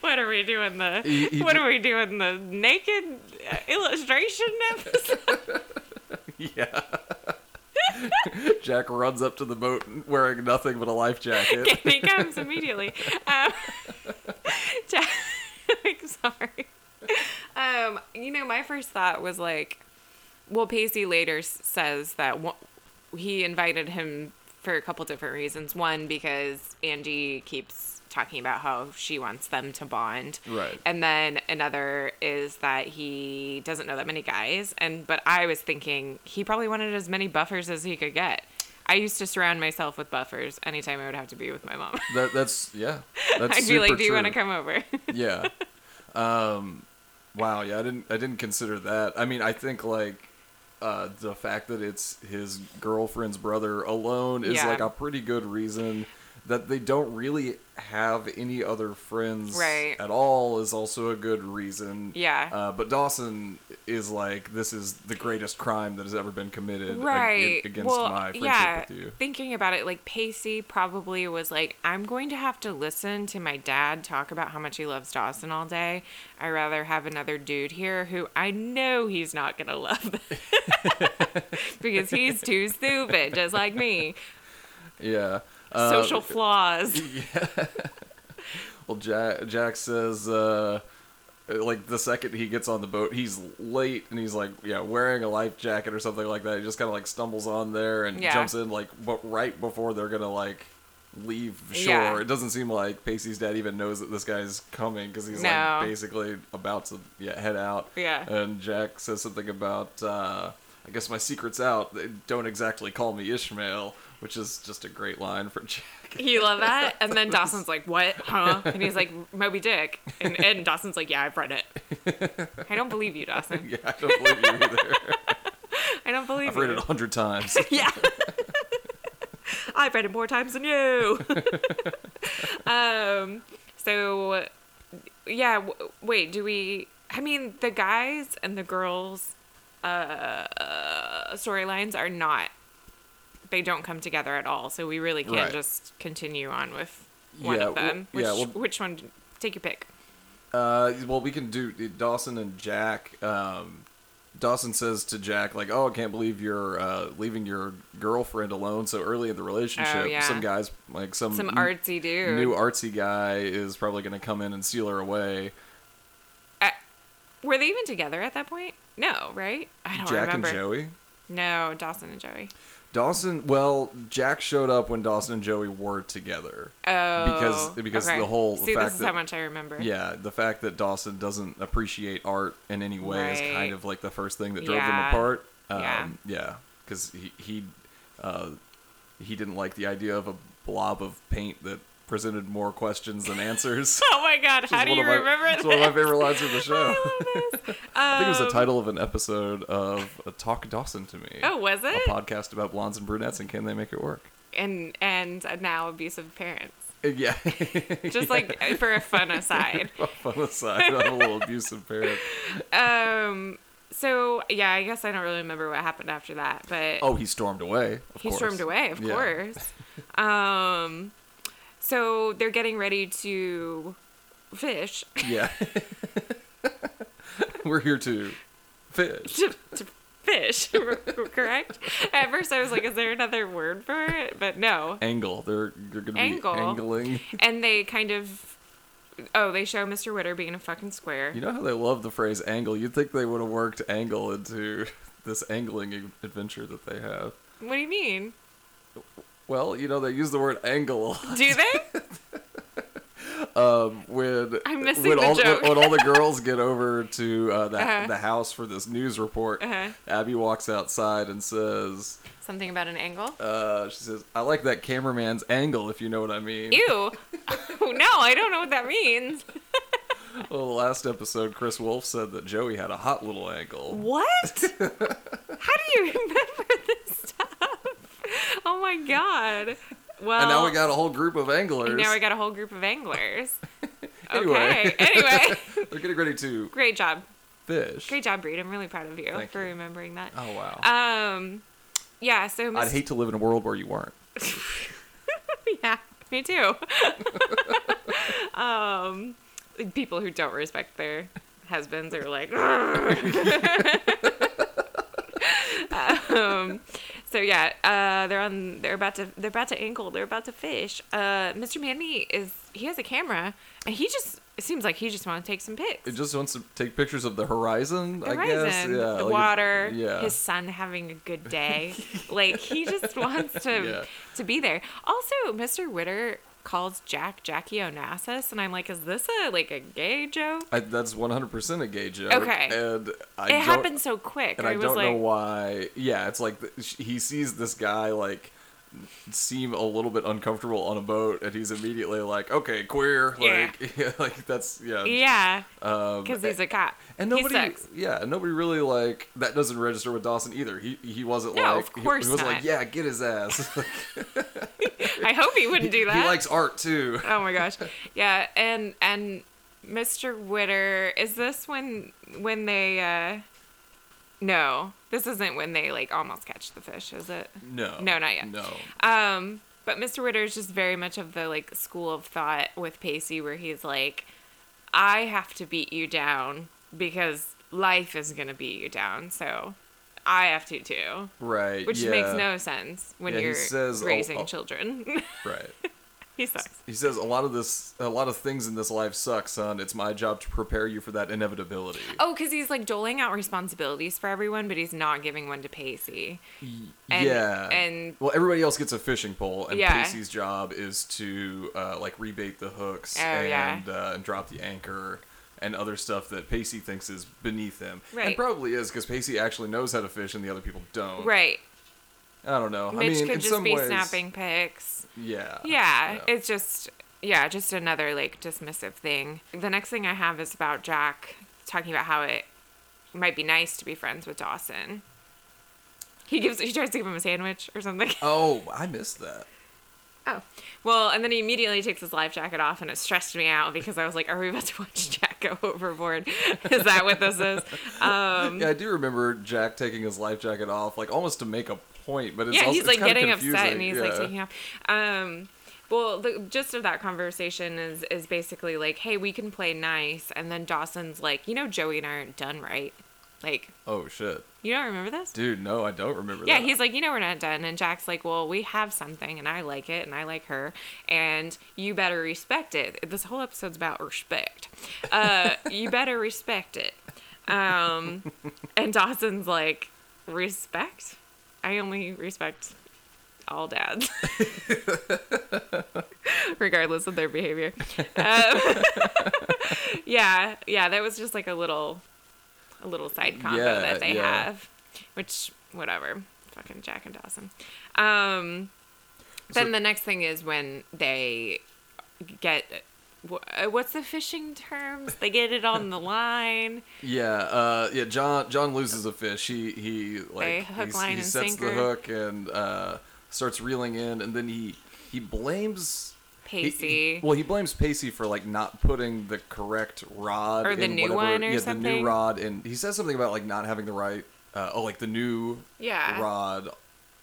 what are we doing? The He- he what ju- are we doing? The naked uh, illustration episode. Yeah. [LAUGHS] Jack runs up to the boat wearing nothing but a life jacket. [LAUGHS] he comes immediately. Um, [LAUGHS] Jack, sorry. Um, you know, my first thought was like, well, Pacey later says that he invited him for a couple different reasons. One, because Andie keeps talking about how she wants them to bond. Right. And then another is that he doesn't know that many guys. And but I was thinking he probably wanted as many buffers as he could get. I used to surround myself with buffers anytime I would have to be with my mom. That, that's yeah. That's [LAUGHS] I'd be like, "Do you want to come over?" [LAUGHS] Yeah. Um, wow. Yeah, I didn't. I didn't consider that. I mean, I think like uh, the fact that it's his girlfriend's brother alone is Yeah. like a pretty good reason that they don't really have any other friends Right. at all is also a good reason. Yeah. Uh, but Dawson is like, this is the greatest crime that has ever been committed ag- right. against well, my friendship yeah. with you. Thinking about it, like Pacey probably was like, "I'm going to have to listen to my dad talk about how much he loves Dawson all day. I rather have another dude here who I know he's not gonna love [LAUGHS] because he's too stupid, just like me. [LAUGHS] Yeah. Uh, Social [LAUGHS] flaws. [LAUGHS] Well, Jack, Jack says, uh, like the second he gets on the boat, he's late and he's like, yeah, wearing a life jacket or something like that. He just kind of like stumbles on there and Yeah. jumps in like but right before they're gonna like leave shore. Yeah. It doesn't seem like Pacey's dad even knows that this guy's coming because he's No. like basically about to yeah head out. Yeah. And Jack says something about, uh, I guess my secret's out. They don't exactly call me Ishmael, which is just a great line for Jack. You love that? [LAUGHS] And then Dawson's like, What? Huh? And he's like, Moby Dick. And, and Dawson's like, Yeah, I've read it. I don't believe you, Dawson. [LAUGHS] yeah, I don't believe you either. [LAUGHS] I don't believe I've read it a hundred times. Yeah. I've read it more times than you. um, so, yeah, w- wait, do we. I mean, the guys and the girls' uh, storylines are not. They don't come together at all. So we really can't Right. just continue on with one Yeah, of well- them. Which, yeah, well- which one? Take your pick. Uh, well, we can do Dawson and Jack. Um, Dawson says to Jack, like, "Oh, I can't believe you're uh, leaving your girlfriend alone so early in the relationship. Oh, yeah. Some guys, like some Some artsy dude. new artsy guy, is probably going to come in and steal her away." Uh, were they even together at that point? No, right? I don't Jack remember. and Joey. No, Dawson and Joey. Dawson. Well, Jack showed up when Dawson and Joey were together. Oh, Because- because okay. the whole See, fact this is that- how much I remember. Yeah, the fact that Dawson doesn't appreciate art in any way is kind of like the first thing that drove them apart. Um, Yeah. yeah, because he he uh, he didn't like the idea of a blob of paint that presented more questions than answers. [LAUGHS] Oh my god, how do you my- remember It's this? one of my favorite lines of the [LAUGHS] show. [LAUGHS] I think it was the Um, title of an episode of Talk Dawson to Me. Oh, was it? a podcast about blondes and brunettes and can they make it work? And and now abusive parents. Uh, Yeah, Just like for a fun aside. fun aside, I'm a little abusive parent. Um so yeah, I guess I don't really remember what happened after that, but Oh, he stormed away. Of he course. stormed away, of Yeah. course. um, so they're getting ready to fish. Yeah. [LAUGHS] We're here to fish. to, to fish, [LAUGHS] correct? At first, I was like, "Is there another word for it?" But no. Angle. They're they're gonna Angle. be angling. And they kind of, oh, they show Mr. Witter being a fucking square. You know how they love the phrase angle? You'd think they would have worked angle into this angling adventure that they have. What do you mean? Well, you know they use the word angle a lot. Do they? [LAUGHS] um, when I'm missing when the all joke. when, when all the girls get [LAUGHS] over to uh, the Uh-huh. the house for this news report, Uh-huh. Abby walks outside and says, Something about an angle? uh, "She says I like that cameraman's angle, if you know what I mean." Ew. [LAUGHS] no, I don't know what that means. Well, the last episode, Chris Wolfe said that Joey had a hot little angle. What? How do you remember this? [LAUGHS] Oh my god. Well, And now we got a whole group of anglers. now we got a whole group of anglers. [LAUGHS] Anyway. Okay. Anyway, [LAUGHS] They're getting ready to great job. fish. Great job, Breed. I'm really proud of you Thank for you. remembering that. Oh wow. Um, yeah. So I'd hate to live in a world where you weren't. yeah, me too. um, people who don't respect their husbands are like. um, so yeah, uh, they're on. They're about to. They're about to ankle. They're about to fish. Uh, Mr. Mandy is. He has a camera, and he just. It seems like he just wants to take some pics. It just wants to take pictures of the horizon, The I guess. horizon, Yeah. the like water, yeah. his son having a good day. [LAUGHS] like he just wants to Yeah. to be there. Also, Mr. Witter calls Jack Jackie Onassis, and I'm like, is this a like a gay joke? I, that's 100% a gay joke. Okay. And I it happened so quick. And I, I, was don't like, know why. Yeah, it's like he sees this guy like seem a little bit uncomfortable on a boat, and he's immediately like, "Okay, queer." Yeah. Like, [LAUGHS] yeah, like that's yeah. yeah, Um, because he's a cop. and nobody, yeah, nobody really like that doesn't register with Dawson either. He he wasn't No, like of he- course he, was not. like, yeah, get his ass. [LAUGHS] I hope he wouldn't do that. he likes art too. [LAUGHS] oh my gosh, yeah, and and Mr. Witter, is this when when they? uh No, this isn't when they like almost catch the fish, is it? No, No, not yet. No, Um, but Mr. Witter is just very much of the like school of thought with Pacey, where he's like, I have to beat you down because life is gonna beat you down, so I have to too. right? Which yeah, makes no sense when Yeah, you're says, oh, raising oh. children. [LAUGHS] right. he sucks. He says a lot of this, a lot of things in this life suck, son. It's my job to prepare you for that inevitability. Oh, because he's like doling out responsibilities for everyone, but he's not giving one to Pacey. And, yeah. And well, everybody else gets a fishing pole, and Yeah. Pacey's job is to uh, like rebait the hooks Oh, yeah. uh, and drop the anchor and other stuff that Pacey thinks is beneath him, and probably is because Pacey actually knows how to fish and the other people don't. right, I don't know. Mitch I mean, could in just some be ways, snapping pics. Yeah. Yeah, it's just yeah, just another like dismissive thing. The next thing I have is about Jack talking about how it might be nice to be friends with Dawson. He gives he tries to give him a sandwich or something. [LAUGHS] Oh, I missed that. Oh. Well, and then he immediately takes his life jacket off and it stressed me out because I was like, are we about to watch [LAUGHS] Jack go overboard? is that what this is? Um Yeah, I do remember Jack taking his life jacket off, like almost to make a point, but it's yeah, also, he's like kinda getting upset and he's yeah. like taking off. Um, well, the gist of that conversation is is basically like, hey, we can play nice, and then Dawson's like, you know, Joey and I aren't done right. Like, Oh shit, you don't remember this? dude! No, I don't remember. Yeah, that. he's like, you know, we're not done. And Jack's like, well, we have something, and I like it, and I like her, and you better respect it. This whole episode's about respect. Uh, [LAUGHS] you better respect it. Um, and Dawson's like, respect? I only respect all dads, [LAUGHS] regardless of their behavior. Um, [LAUGHS] yeah, yeah, that was just like a little, a little side combo Yeah, that they yeah. have, which whatever, fucking Jack and Dawson. Um, then So- the next thing is when they get. uh, What's the fishing terms? They get it on the line. [LAUGHS] Yeah, uh, yeah. John John loses a fish. He he like hook, he sets sinker. the hook and uh, starts reeling in, and then he he blames Pacey. he- well, he blames Pacey for like not putting the correct rod Or the in new whatever, one or yeah, the new rod, and he says something about like not having the right, uh, oh, like the new Yeah. rod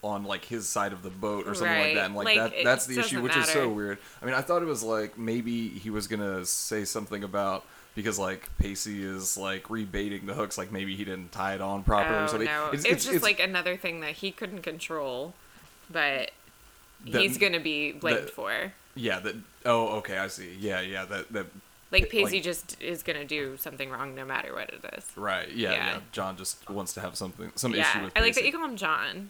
on like his side of the boat or something like that. And like, Like, that that's the issue, which is so weird. I mean, I thought it was like maybe he was gonna say something about. Because like Pacey is like rebaiting the hooks, like maybe he didn't tie it on properly oh or something. no, it's, just like another thing that he couldn't control, but That- he's gonna be blamed that- for. Yeah. That oh okay, I see. Yeah, yeah. That that Like like- Pacey just is gonna do something wrong no matter what it is. right. Yeah, Yeah. yeah. John just wants to have something some issue Yeah, with. I like that you call him John.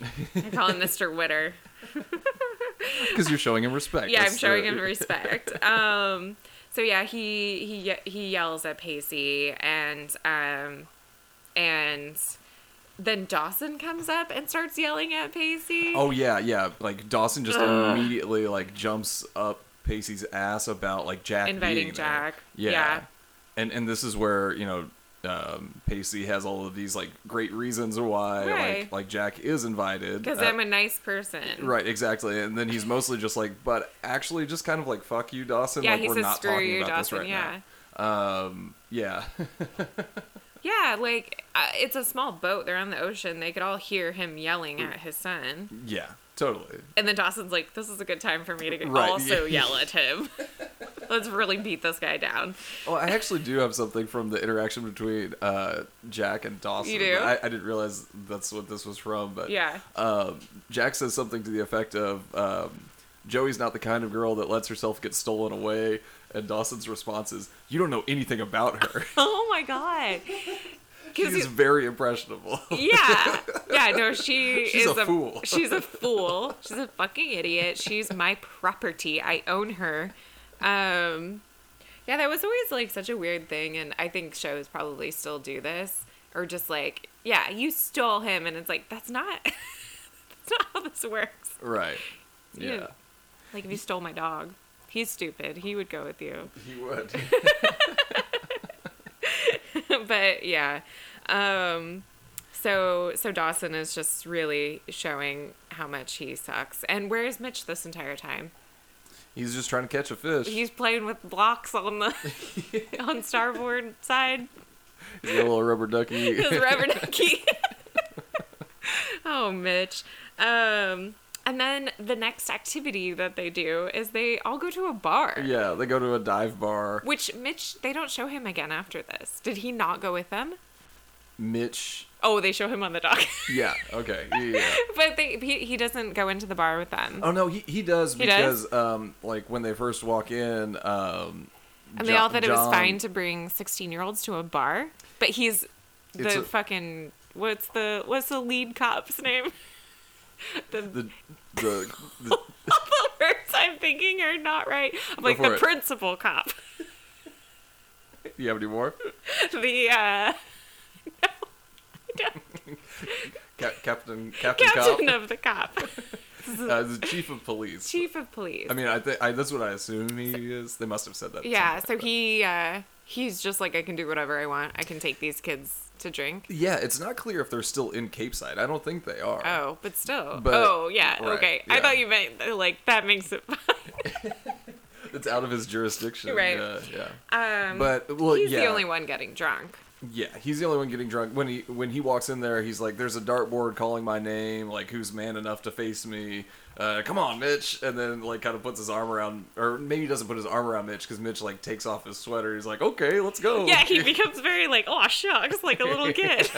[LAUGHS] I call him Mr. Witter. because [LAUGHS] you're showing him respect. Yeah, I'm showing uh, him respect. [LAUGHS] Um, so yeah, he he he yells at Pacey, and um, and then Dawson comes up and starts yelling at Pacey. Oh yeah, yeah. Like Dawson just Ugh. immediately like jumps up Pacey's ass about like Jack Inviting. Jack. Yeah. Yeah. And and this is where you know um, Pacey has all of these like great reasons why Right. like like Jack is invited. because Uh, I'm a nice person. Right, exactly. And then he's mostly just like, but actually, just kind of like, fuck you, Dawson. Yeah, like, he we're says not screw talking you, about Dawson. this right yeah. now. Um, yeah. [LAUGHS] Yeah, like uh, it's a small boat. They're on the ocean. They could all hear him yelling at his son. yeah, totally. And then Dawson's like, "This is a good time for me to Right, also yeah. yell at him. [LAUGHS] Let's really beat this guy down." Well, I actually do have something from the interaction between uh, Jack and Dawson. You do? I, I didn't realize that's what this was from, but Yeah. um, Jack says something to the effect of, um, "Joey's not the kind of girl that lets herself get stolen away," and Dawson's response is, "You don't know anything about her." [LAUGHS] Oh my god. She's he- very impressionable. yeah. [LAUGHS] Yeah, no, she She's is a fool. [LAUGHS] She's a fool. She's a fucking idiot. She's my property. I own her. Um Yeah, that was always like such a weird thing and I think shows probably still do this or just like, yeah, you stole him and it's like that's not [LAUGHS] that's not how this works. right. You Yeah. didn't- Like if you stole my dog, he's stupid. He would go with you. He would. [LAUGHS] but yeah. Um so so Dawson is just really showing how much he sucks. And where is Mitch this entire time? He's just trying to catch a fish. He's playing with blocks on the [LAUGHS] on starboard side. He's got a little rubber ducky. [LAUGHS] His rubber ducky. oh, Mitch. Um and then the next activity that they do is they all go to a bar. yeah, they go to a dive bar. Which Mitch, they don't show him again after this. Did he not go with them? Mitch. Oh, they show him on the dock. [LAUGHS] Yeah. Okay. Yeah. [LAUGHS] but they, he, he doesn't go into the bar with them. Oh no, he he does He does? because um like when they first walk in um and they Jo- all thought it was John- fine to bring 16 year olds to a bar. But he's the a- fucking, what's the, what's the lead cop's name? [LAUGHS] [LAUGHS] the, the the, [LAUGHS] the [LAUGHS] the words I'm thinking are not right. I'm like the it. principal cop. Do you have any more? the, uh, Cap- Captain Captain, captain Cop, of the cop. uh, the chief of police. Chief of police. I mean, I think that's what I assume he is. They must have said that. yeah, so he, uh, he's just like, I can do whatever I want. I can take these kids to drink. Yeah, it's not clear if they're still in Capeside. I don't think they are. Oh, but still. But- oh, yeah. right, okay. I thought you meant like that makes it [LAUGHS] It's out of his jurisdiction. Right. Yeah, yeah. Um, But well, he's yeah. the only one getting drunk. Yeah, he's the only one getting drunk. When he when he walks in there, he's like, "There's a dartboard calling my name. Like, who's man enough to face me? Uh, come on, Mitch!" And then like kind of puts his arm around, or maybe he doesn't put his arm around Mitch because Mitch like takes off his sweater. He's like, "Okay, let's go." Yeah, he [LAUGHS] becomes very like, oh shucks, like a little kid.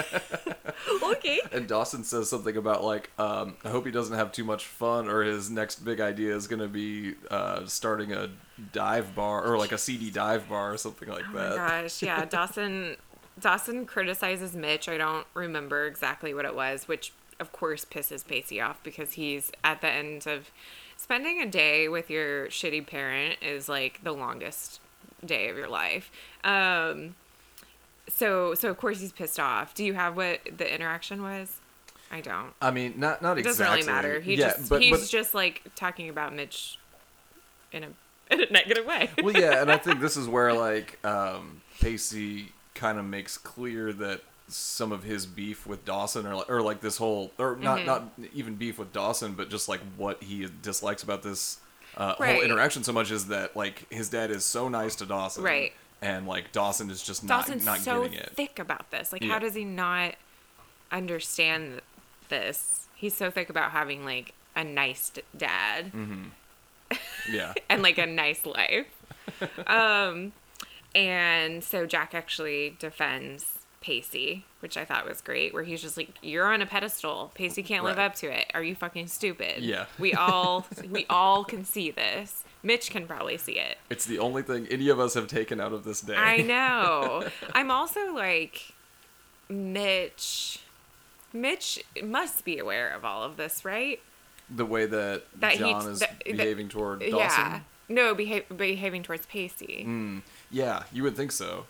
[LAUGHS] okay. and Dawson says something about like, um, "I hope he doesn't have too much fun, or his next big idea is gonna be uh, starting a dive bar or like a CD dive bar or something like Oh that." gosh, yeah. Dawson Dawson criticizes Mitch. I don't remember exactly what it was, which of course pisses Pacey off because he's at the end of spending a day with your shitty parent is like the longest day of your life. Um so so of course he's pissed off. Do you have what the interaction was? I don't. I mean, not not It doesn't really matter. He yeah, just but, he's but just like talking about Mitch in a [LAUGHS] in a negative way. well, yeah, and I think [LAUGHS] this is where like um, Pacey kind of makes clear that some of his beef with Dawson, or like, or like this whole, or not Mhm. not even beef with Dawson, but just like what he dislikes about this uh, Right. whole interaction so much is that like his dad is so nice to Dawson, Right. And like Dawson is just not Dawson's not so getting it. thick about this. Like, Yeah. how does he not understand this? He's so thick about having like a nice dad [LAUGHS] Yeah, and like a nice life. [LAUGHS] um, and so Jack actually defends Pacey, which I thought was great. Where he's just like, "You're on a pedestal. Pacey can't live Right. up to it. Are you fucking stupid?" Yeah. we all [LAUGHS] we all can see this. Mitch can probably see it. it's the only thing any of us have taken out of this day. I [LAUGHS] know. I'm also like Mitch. Mitch must be aware of all of this, right? the way that, That he- John is that- that- behaving toward Dawson. Yeah. No, beha- behaving towards Pacey. Mm, yeah, you would think so,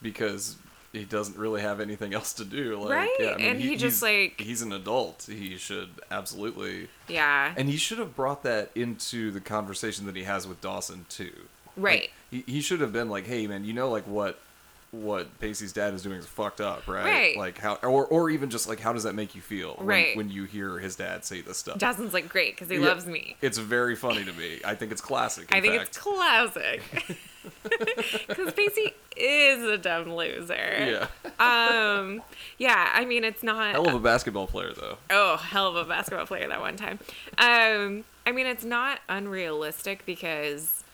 because he doesn't really have anything else to do. Like, Right? Yeah, I mean, And he just, he's- like- he's an adult. He should absolutely, Yeah. and he should have brought that into the conversation that he has with Dawson too. Right. Like, he he should have been like, "Hey, man, you know, like what." What Pacey's dad is doing is fucked up, right? Right. Like how, or or even just like how does that make you feel when, Right. when you hear his dad say this stuff? Dawson's like great because he Yeah. loves me. It's very funny to me. I think it's classic. I think fact. it's classic. [LAUGHS] Because Pacey is a dumb loser. yeah. Um. Yeah. I mean, it's not. Hell of a basketball player, though. oh hell of a basketball player that one time um i mean it's not unrealistic because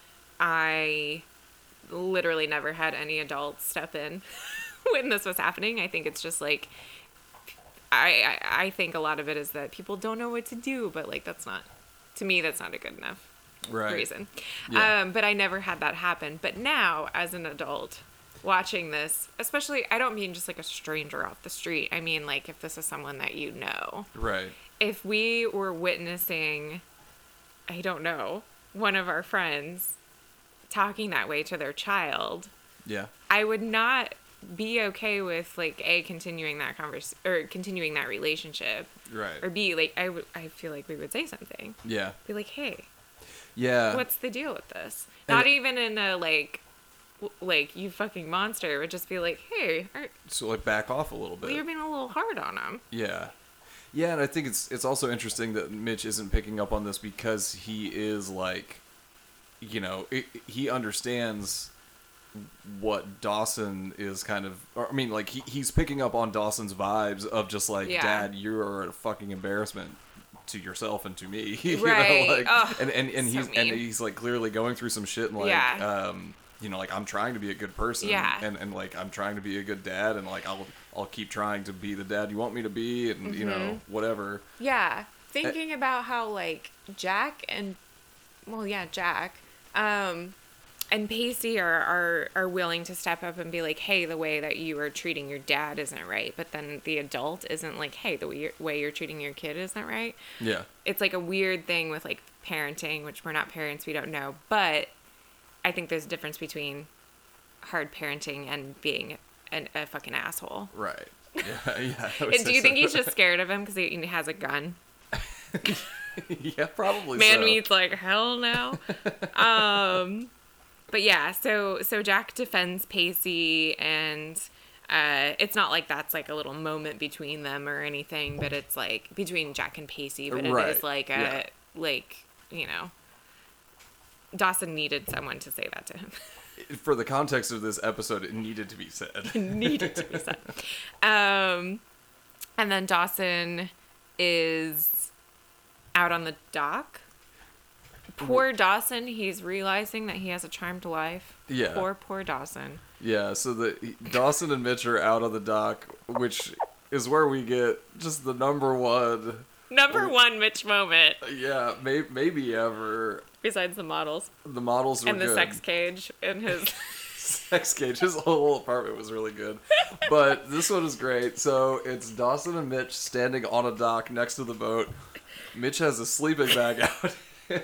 i literally never had any adults step in [LAUGHS] when this was happening i think it's just like I, I i think a lot of it is that people don't know what to do but like that's not to me that's not a good enough Right. reason Yeah. um but i never had that happen but now as an adult watching this especially i don't mean just like a stranger off the street i mean like if this is someone that you know Right. if we were witnessing, I don't know, one of our friends talking that way to their child, Yeah. I would not be okay with like a continuing that convers or continuing that relationship Right. or b like I would I feel like we would say something Yeah. be like hey Yeah. what's the deal with this And not it- even in a like like you fucking monster it would just be like hey are, so like back off a little bit. you're being a little hard on him Yeah. Yeah, and I think it's it's also interesting that Mitch isn't picking up on this because he is like, you know, it, he understands what Dawson is kind of. Or, I mean, like he, he's picking up on Dawson's vibes of just like, Yeah. Dad, you are a fucking embarrassment to yourself and to me. [LAUGHS] you Right. know, like, Ugh, and and, and so he's and he's like clearly going through some shit and like, Yeah. um, you know, like I'm trying to be a good person. Yeah. And and like I'm trying to be a good dad, and like I'll I'll keep trying to be the dad you want me to be, and you know Mm-hmm. whatever. Yeah, thinking about how like Jack and well, yeah, Jack, um, and Pacey are are are willing to step up and be like, "Hey, the way that you are treating your dad isn't right," but then the adult isn't like, "Hey, the way you're, way you're treating your kid isn't right." Yeah. It's like a weird thing with like parenting, which we're not parents, we don't know, but I think there's a difference between hard parenting and being an, a fucking asshole. Right. [LAUGHS] Yeah. Yeah. And do you think he's [LAUGHS] just scared of him because he has a gun? [LAUGHS] [LAUGHS] yeah, probably. Man so. meets like hell now. [LAUGHS] um, but yeah, so so Jack defends Pacey, and uh, it's not like that's like a little moment between them or anything, but it's like between Jack and Pacey. But it is Right, like a yeah. like you know, Dawson needed someone to say that to him. [LAUGHS] For the context of this episode, it needed to be said. needed to be said. Um, and then Dawson is out on the dock. Poor Dawson, he's realizing that he has a charmed life. Yeah. Poor, poor Dawson. Yeah. So the Dawson and Mitch are out on the dock, which is where we get just the number one. Number one Mitch moment, uh, Yeah, may, maybe ever. besides the models The models were and the good. sex cage in his. [LAUGHS] sex cage. His whole apartment was really good. But this one is great. So it's Dawson and Mitch standing on a dock next to the boat. Mitch has a sleeping bag [LAUGHS] out.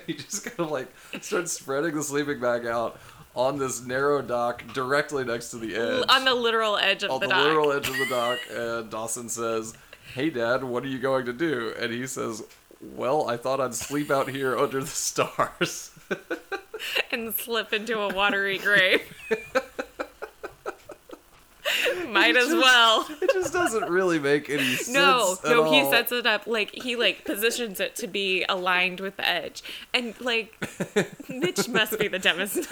he just kind of like starts spreading the sleeping bag out on this narrow dock directly next to the edge. on the literal edge of the dock. on the, the dock. literal edge of the dock. And Dawson says, Hey, Dad, what are you going to do? And he says, Well, I thought I'd sleep out here under the stars. [LAUGHS] and slip into a watery grave. [LAUGHS] Might as well. [LAUGHS] It just doesn't really make any sense. No, no, he sets it up like he like positions it to be aligned with the edge, and like [LAUGHS] Mitch must be the dumbest,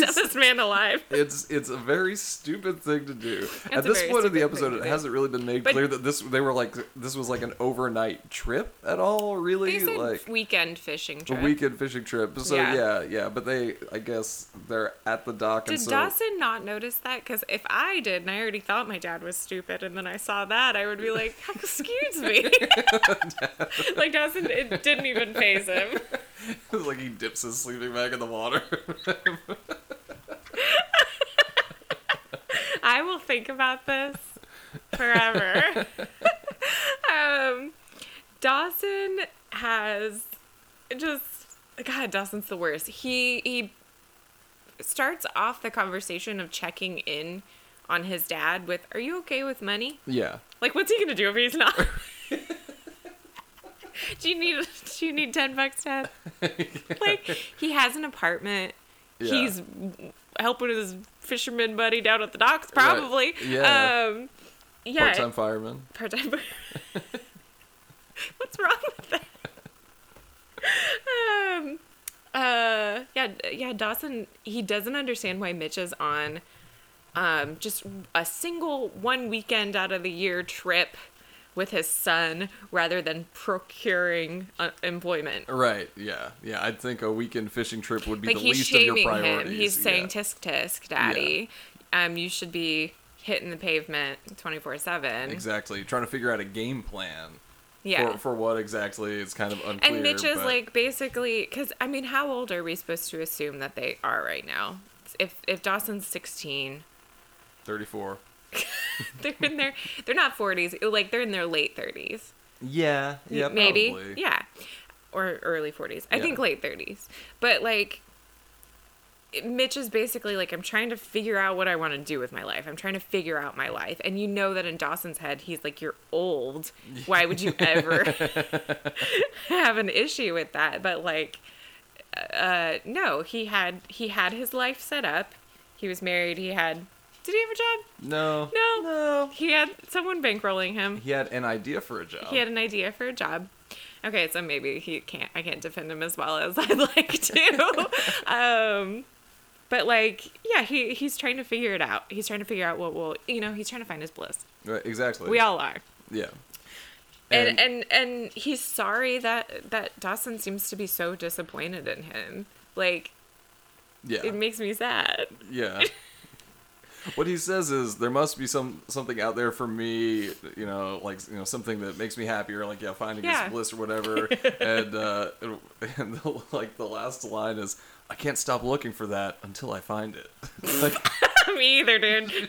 [LAUGHS] dumbest man alive. [LAUGHS] It's it's a very stupid thing to do. At this point in the episode, it hasn't really been made But- clear that this they were like this was like an overnight trip at all. Really, like weekend fishing a trip. weekend fishing trip. So yeah. Yeah. yeah, But they, I guess, they're at the dock. and Did so, Dawson not notice that? Because if I did, and I already thought my dad was stupid, and then I saw that, I would be like, [LAUGHS] "Excuse me," like Dawson, it didn't even faze him. like he dips his sleeping bag in the water. [LAUGHS] I will think about this forever. [LAUGHS] um, Dawson has just God. Dawson's the worst. He he starts off the conversation of checking in on his dad with, "Are you okay with money?" yeah. Like, what's he gonna do if he's not? [LAUGHS] do you need do you need ten bucks, Dad? Like, he has an apartment. Yeah. He's helping his fisherman buddy down at the docks, probably. Yeah. Um, yeah. Part-time fireman. Part time. [LAUGHS] What's wrong with that? um. Uh. Yeah. Yeah. Dawson. He doesn't understand why Mitch is on. Um. Just a single one weekend out of the year trip with his son rather than procuring uh, employment. Right. Yeah. Yeah. I'd think a weekend fishing trip would be Like the least of your priorities. him. He's saying tisk tisk, daddy. Um. You should be hitting the pavement twenty four seven. Exactly. Trying to figure out a game plan. Yeah. For, for what exactly it's kind of unclear. And Mitch is but- like basically because I mean, how old are we supposed to assume that they are right now? If if Dawson's sixteen, 34. [LAUGHS] they're in their they're not forties. Like they're in their late thirties, Yeah. Yeah. maybe. Probably. Yeah, or early forties. I Yeah. think late thirties. But like, Mitch is basically like, I'm trying to figure out what I want to do with my life. I'm trying to figure out my life, and you know that in Dawson's head, he's like, "You're old. Why would you ever [LAUGHS] [LAUGHS] have an issue with that?" But like, uh, no, he had he had his life set up. He was married. He had. Did he have a job? No. No. No. He had someone bankrolling him. He had an idea for a job. He had an idea for a job. Okay, so maybe he can't. I can't defend him as well as [LAUGHS] I'd like to. [LAUGHS] um, but like, yeah, he he's trying to figure it out. He's trying to figure out what will, you know, he's trying to find his bliss. Right, exactly. We all are. Yeah. And, and and he's sorry that that Dawson seems to be so disappointed in him. Like yeah. it makes me sad. Yeah. [LAUGHS] what he says is there must be some something out there for me, you know, like you know something that makes me happy, or like yeah, finding Yeah. bliss or whatever. [LAUGHS] and uh, and the, like the last line is, "I can't stop looking for that until I find it." [LAUGHS] like, [LAUGHS] me either, dude.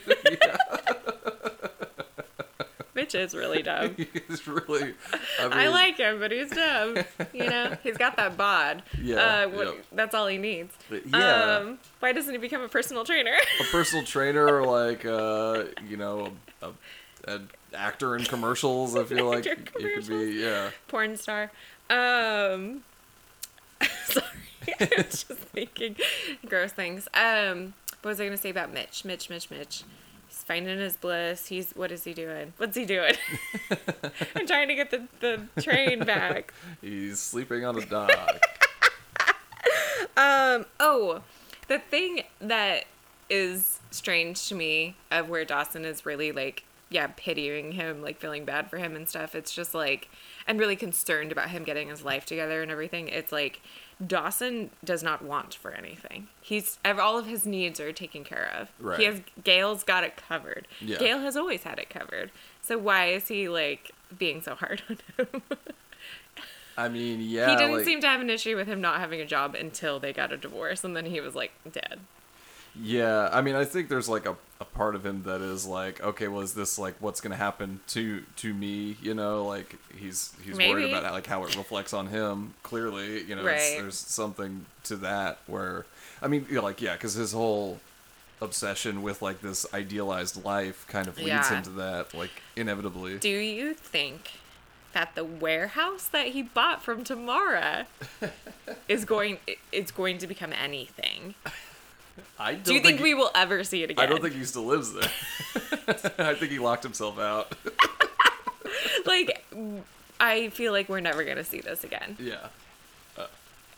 Mitch is really dumb. [LAUGHS] he's really. I, mean, I like him, but he's dumb. You know, [LAUGHS] he's got that bod. Yeah, uh, what, yeah. that's all he needs. Yeah. Um, why doesn't he become a personal trainer? a personal trainer, or like uh, you know, a, a, an actor in commercials. I [LAUGHS] feel like in could be yeah. Porn star. Um, sorry, I'm just thinking gross things. Um, what was I gonna say about Mitch? Mitch, Mitch, Mitch. Finding his bliss. He's what is he doing? What's he doing? [LAUGHS] I'm trying to get the the train back. [LAUGHS] He's sleeping on a [LAUGHS] dock. Um. Oh, the thing that is strange to me of where Dawson is really like, yeah, pitying him, like feeling bad for him and stuff. It's just like, and really concerned about him getting his life together and everything. It's like Dawson does not want for anything. He's all of his needs are taken care of. Right. He has Gail's got it covered. Yeah. Gail has always had it covered. So why is he like being so hard on him? [LAUGHS] I mean, yeah. he didn't like- seem to have an issue with him not having a job until they got a divorce, and then he was like dead. Yeah, I mean, I think there's like a, a part of him that is like, okay, well, is this like what's gonna happen to to me? You know, like he's he's worried Maybe. about like how it reflects on him. Clearly, you know, Right. there's something to that where, I mean, you know, like yeah, because his whole obsession with like this idealized life kind of leads Yeah. him to that, like inevitably. Do you think that the warehouse that he bought from Tamara [LAUGHS] is going it's going to become anything? I don't Do you think he- we will ever see it again? I don't think he still lives there. [LAUGHS] I think he locked himself out. [LAUGHS] like I feel like we're never gonna see this again yeah,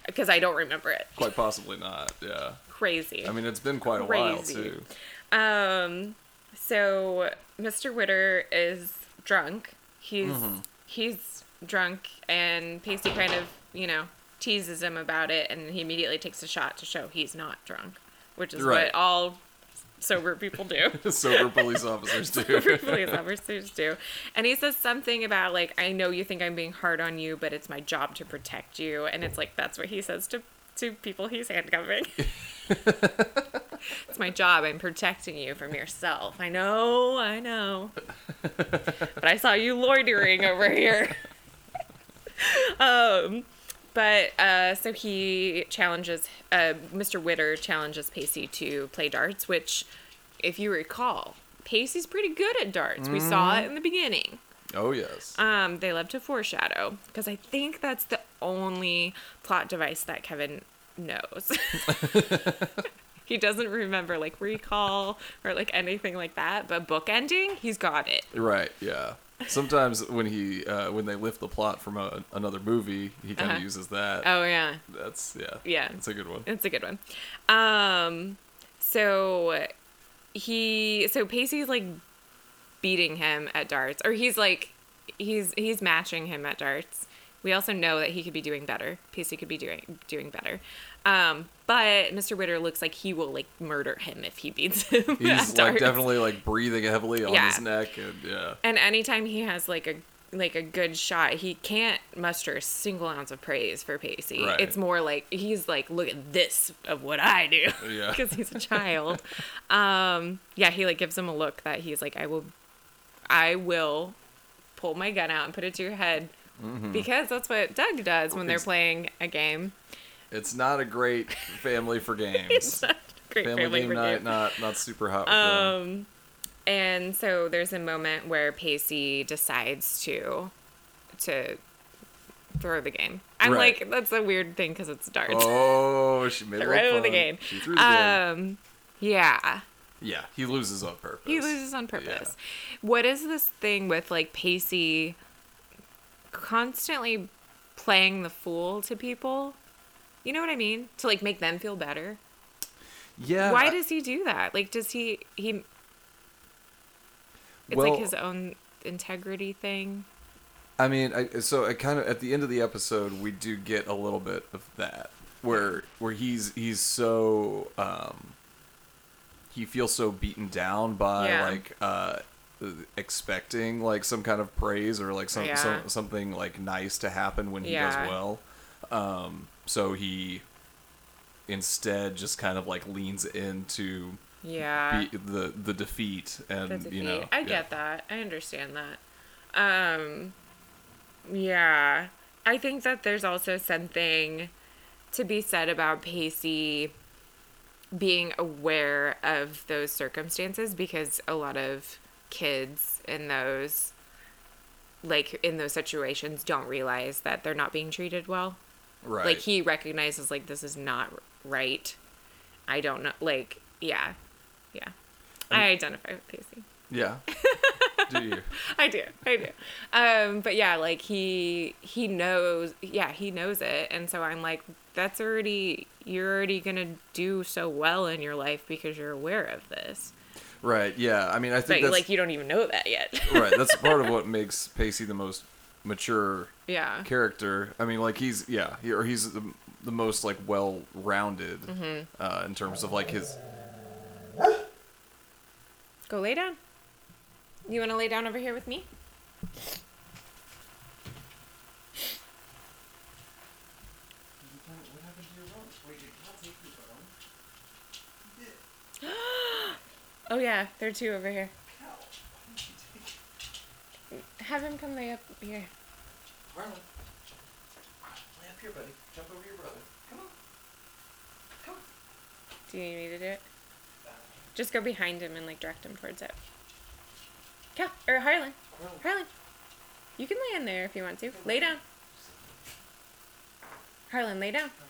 because I don't remember it. quite possibly not. Yeah. Crazy. I mean, it's been quite a while Crazy. too. Um, so Mr. Witter is drunk. He's Mm-hmm. he's drunk, and Pacey kind of you know teases him about it, and he immediately takes a shot to show he's not drunk, which is Right. what all sober people do. [LAUGHS] Sober police officers [LAUGHS] do. police [LAUGHS] officers do. And he says something about like, I know you think I'm being hard on you, but it's my job to protect you. And it's like that's what he says to to people he's handcuffing. it's my job. I'm protecting you from yourself. I know, I know. but I saw you loitering over here. um but uh, so he challenges uh, Mr. Witter challenges Pacey to play darts, which, if you recall, Pacey's pretty good at darts. We saw it in the beginning. Oh yes. Um, they love to foreshadow because I think that's the only plot device that Kevin knows. [LAUGHS] he doesn't remember like recall or like anything like that, but bookending, he's got it. Right. Yeah. Sometimes when he uh, when they lift the plot from a, another movie, he kind of Uh-huh. uses that. Oh yeah, That's yeah. Yeah. It's a good one. It's a good one. Um, so he, so Pacey's like beating him at darts, or he's like, he's he's matching him at darts. We also know that he could be doing better. Pacey could be doing doing better. Um, but Mr. Witter looks like he will like murder him if he beats him. [LAUGHS] He's like definitely like breathing heavily on Yeah. his neck and yeah. And anytime he has like a like a good shot, he can't muster a single ounce of praise for Pacey. Right. It's more like he's like, look at this of what I do, Yeah. [LAUGHS] because he's a child. um, yeah, he like gives him a look that he's like, I will, I will pull my gun out and put it to your head. Because that's what Doug does when they're playing a game. It's not a great family for [LAUGHS] games. Great family, family, game for night, game. not not super hot. Um, and so there's a moment where Pacey decides to to throw the game. I'm Right. like, that's a weird thing because it's darts. Oh, she made [LAUGHS] Throw the game. She threw the game. Um, yeah, Yeah, he loses on purpose. he loses on purpose. What is this thing with like Pacey constantly playing the fool to people? You know what I mean? To like make them feel better. Yeah. Why does he do that? Like, does he he? It's Well- like his own integrity thing. I mean, I, so I kind of at the end of the episode we do get a little bit of that where where he's he's so um he feels so beaten down by Yeah. like uh expecting like some kind of praise or like some, Yeah. some something like nice to happen when he Yeah. does well. Um so he instead just kind of like leans into Yeah. be, the the defeat and the defeat. you know I yeah. get that. I understand that. Um, yeah. I think that there's also something to be said about Pacey being aware of those circumstances because a lot of kids in those like in those situations don't realize that they're not being treated well. right Like he recognizes like this is not right. I don't know like yeah. Yeah. I identify with Pacey. yeah [LAUGHS] do you I do. I do. Um, but yeah, like he he knows yeah, he knows it. And so I'm like, that's already you're already gonna do so well in your life because you're aware of this. Right. Yeah. I mean, I think that's like you don't even know that yet. [LAUGHS] right. That's [LAUGHS] part of what makes Pacey the most mature yeah. character. I mean, like he's yeah, he, or he's the, the most like well-rounded Mm-hmm. uh, in terms of like his. Go lay down. You wanna lay down over here with me? Oh yeah, there are two over here. Have him come lay up here. Marlon, lay up here, buddy. Jump over your brother. Come on. Come on. Do you need me to do it? Just go behind him and like direct him towards it. Yeah, or Harlan. Harlan. You can lay in there if you want to. Lay down. Harlan, lay down. Lay down. Lay down.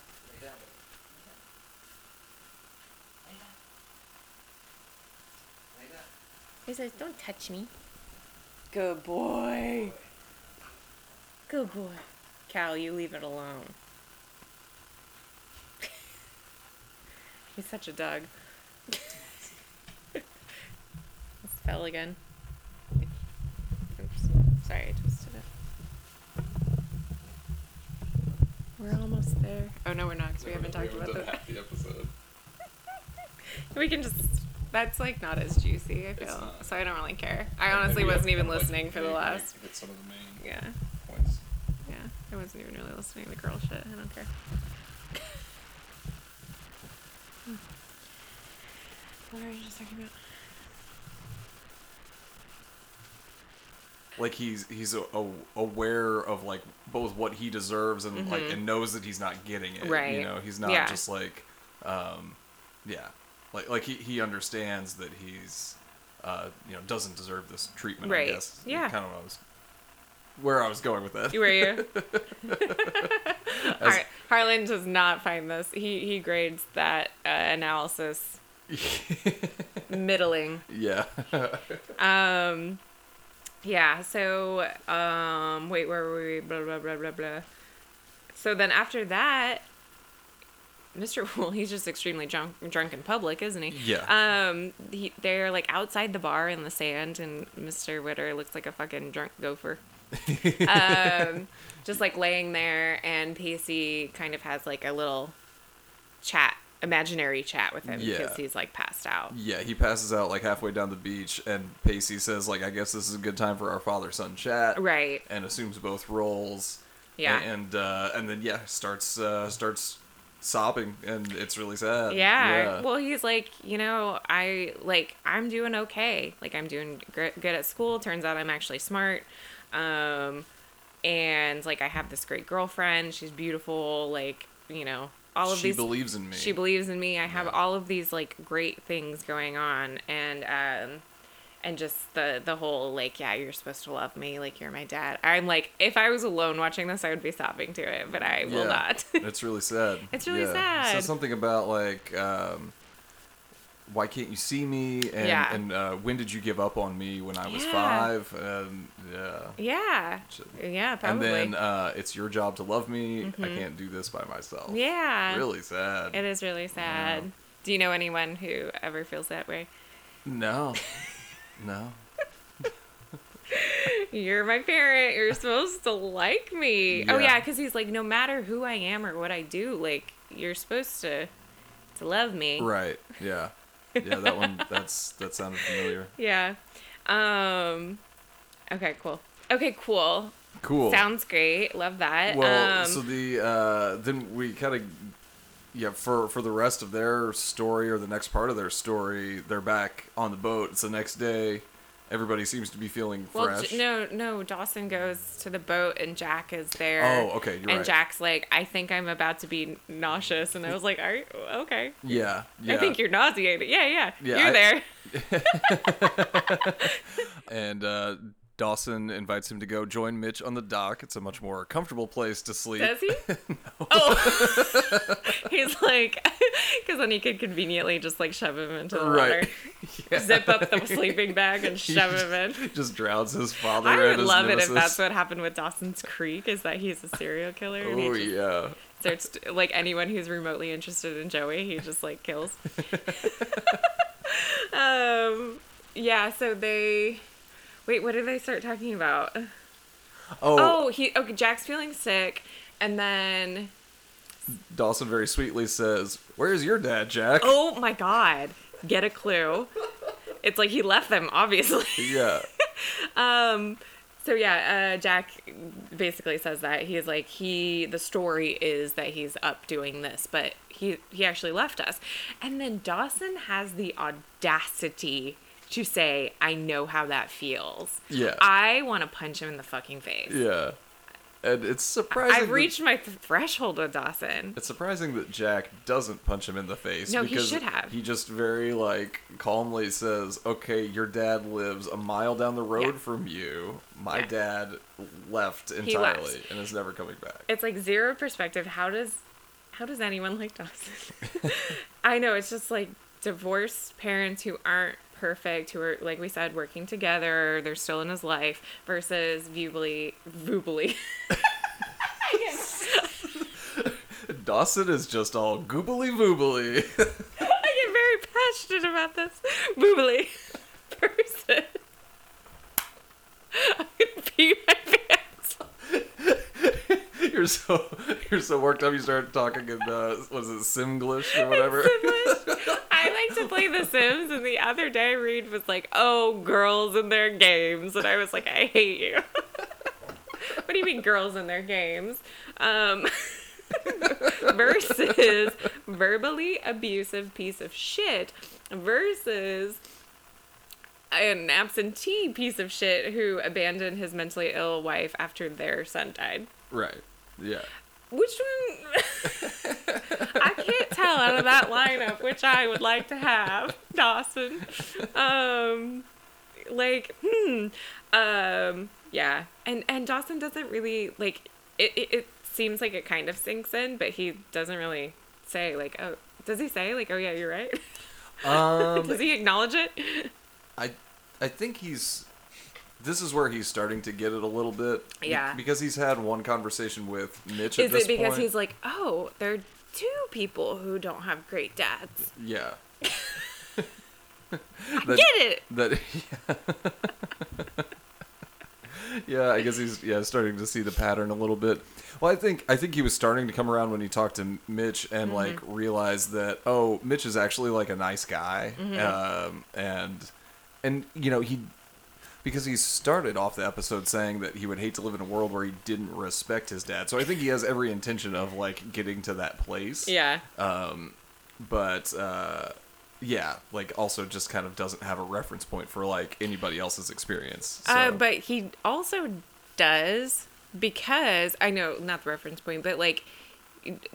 He says, "Don't touch me." Good boy. Good boy. Cal, you leave it alone. [LAUGHS] He's such a dog. [LAUGHS] this fell again. Oops. Sorry, I twisted it. We're almost there. Oh no, we're not because we haven't talked about done that. half the episode. [LAUGHS] We can just. That's like not as juicy. I feel not. so. I don't really care. I honestly wasn't even listening for the last. Hit some of the main Yeah, points. yeah. I wasn't even really listening to the girl shit. I don't care. [LAUGHS] What were you just talking about? Like he's he's a, a, aware of like both what he deserves and like and knows that he's not getting it. Mm-hmm. Right. You know, he's not Yeah. just like, um, yeah, like like he he understands that he's, uh, you know, doesn't deserve this treatment. Right. I guess. Yeah. Kind of what I was, where I was going with that. You [LAUGHS] were you? As- Har- Harlan does not find this. He he grades that uh, analysis [LAUGHS] middling. yeah. Um, yeah. So, um, wait, where were we? Blah blah blah blah blah. So then after that, Mr. [LAUGHS] Well, he's just extremely drunk, drunk in public, isn't he? Yeah. Um, he, they're like outside the bar in the sand, and Mr. Witter looks like a fucking drunk gopher. [LAUGHS] um, just like laying there, and Pacey kind of has like a little chat, imaginary chat with him Yeah. because he's like passed out. Yeah, he passes out like halfway down the beach, and Pacey says like, "I guess this is a good time for our father-son chat." Right. And assumes both roles. Yeah. And uh, and then yeah, starts uh, starts sobbing, and it's really sad. Yeah. Well, he's like, you know, I like I'm doing okay. Like I'm doing gr- good at school. Turns out I'm actually smart. Um and like I have this great girlfriend. She's beautiful. Like, you know, all of she these believes in me. She believes in me. I have Yeah. all of these like great things going on and um and just the the whole like yeah you're supposed to love me like you're my dad i'm like if i was alone watching this i would be sobbing to it but i will Yeah. not [LAUGHS] it's really sad. It's really yeah. sad. So something about like, um, why can't you see me? And Yeah. and uh, when did you give up on me when I was Yeah. five? And yeah. yeah yeah probably Mm-hmm. And then uh, it's your job to love me. I can't do this by myself. yeah Really sad. It is really sad. Do you know anyone who ever feels that way? No. [LAUGHS] no. [LAUGHS] You're my parent. You're supposed to like me. Oh Yeah. yeah, because he's like, no matter who I am or what I do, like you're supposed to to love me. Right. Yeah. Yeah. That one. [LAUGHS] That's that sounded familiar. Yeah. Um. Okay. Cool. Okay. Cool. Cool. Sounds great. Love that. Well, um, so the uh, then we kind of yeah for for the rest of their story or the next part of their story, they're back on the boat. It's the next day. Everybody seems to be feeling well, fresh. J- no, no. Dawson goes to the boat and Jack is there. Oh, okay, you're and right. Jack's like, I think I'm about to be nauseous, and I was like, Are you okay? Yeah, yeah. I think you're nauseated. Yeah, yeah. Yeah, you're I- there. [LAUGHS] [LAUGHS] and uh, Dawson invites him to go join Mitch on the dock. It's a much more comfortable place to sleep. Does he? [LAUGHS] Oh, [LAUGHS] [LAUGHS] he's like, because then he could conveniently just like shove him into the Right. water, Yeah. zip up the sleeping bag, and shove him in. Just drowns his father. I would love it if that's what happened with Dawson's Creek. Is that he's a serial killer? he Oh yeah. starts to- like anyone who's remotely interested in Joey, he just like kills. um, yeah. So they. Wait, what did they start talking about? Oh, Oh, he okay. Jack's feeling sick, and then Dawson very sweetly says, "Where's your dad, Jack?" oh my god, get a clue. It's like he left them, obviously. Yeah. [LAUGHS] Um, so yeah, uh, Jack basically says that he's like he. The story is that he's up doing this, but he he actually left us, and then Dawson has the audacity to say, "I know how that feels." Yeah. I want to punch him in the fucking face. Yeah. And it's surprising. I've that- reached my th- threshold with Dawson. It's surprising that Jack doesn't punch him in the face. No, he because should have. He just very like calmly says, "Okay, your dad lives a mile down the road Yeah. from you. My Yeah. dad left entirely left. and is never coming back." It's like zero perspective. How does how does anyone like Dawson? [LAUGHS] I know it's just like divorced parents who aren't perfect, who are like we said, working together. They're still in his life. Versus Vubly, Vubly. [LAUGHS] Dawson is just all goobly voobly. [LAUGHS] I get very passionate about this. Boobly [LAUGHS] person. I'm gonna pee my pants. you're so you're so worked up. You start talking in uh, was it Simglish or whatever? Simlish. I like to play The Sims, and the other day Reed was like, "Oh, girls in their games," and I was like, "I hate you." [LAUGHS] what do you mean, girls in their games? Um, [LAUGHS] versus verbally abusive piece of shit versus an absentee piece of shit who abandoned his mentally ill wife after their son died. right. Yeah. Which one? [LAUGHS] I can't tell out of that lineup which I would like to have, [LAUGHS] Dawson. Um, like, hmm. Um, yeah, and and Dawson doesn't really like it. It, it seems like it kind of sinks in, but he doesn't really say like, oh, does he say like, oh yeah, you're right? Um, [LAUGHS] does he acknowledge it? I I think he's this is where he's starting to get it a little bit. Yeah. Because he's had one conversation with Mitch at Is it because point. he's like, oh, there are two people who don't have great dads? yeah. [LAUGHS] [LAUGHS] I That- get it. That [LAUGHS] yeah. yeah, I guess he's yeah starting to see the pattern a little bit. Well, I think I think he was starting to come around when he talked to Mitch Mm-hmm. and like realized that oh, Mitch is actually like a nice guy, Mm-hmm. um, and and you know he because he started off the episode saying that he would hate to live in a world where he didn't respect his dad. So I think he has every intention of like getting to that place Yeah. but uh, yeah, like also just kind of doesn't have a reference point for like anybody else's experience. So. Uh, but he also does because I know not the reference point, but like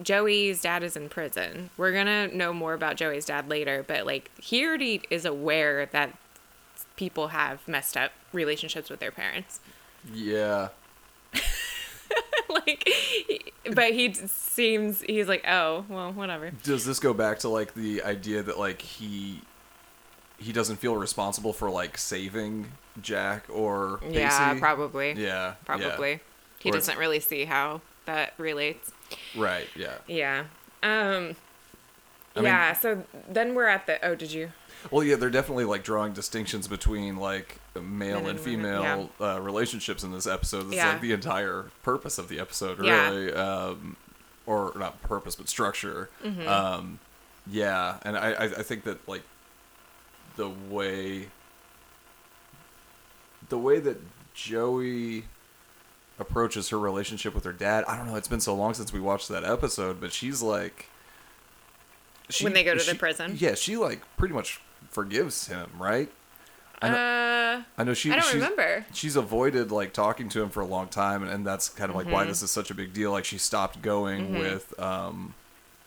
Joey's dad is in prison. We're gonna know more about Joey's dad later, but like he already is aware that people have messed up relationships with their parents. [LAUGHS] yeah, like, but he seems he's like, oh well, whatever. does this go back to like the idea that like he he doesn't feel responsible for like saving Jack or Pacey? Yeah, probably. Yeah, yeah. Probably. He Or- doesn't really see how that relates. right. Yeah. Yeah. Um. I mean- yeah. so then we're at the. Oh, did you? Well, yeah, they're definitely like drawing distinctions between like male and and women, female uh, relationships in this episode. That's Yeah. like the entire purpose of the episode, Yeah. really, um, or not purpose, but structure. Mm-hmm. Um, yeah, and I, I I think that like the way the way that Joey approaches her relationship with her dad. I don't know. It's been so long since we watched that episode, but she's like. When they go to the prison? Yeah, she like pretty much forgives him, right? I know, uh, I know she. I don't she's, remember. She's avoided like talking to him for a long time, and, and that's kind of like Mm-hmm. why this is such a big deal. Like she stopped going with um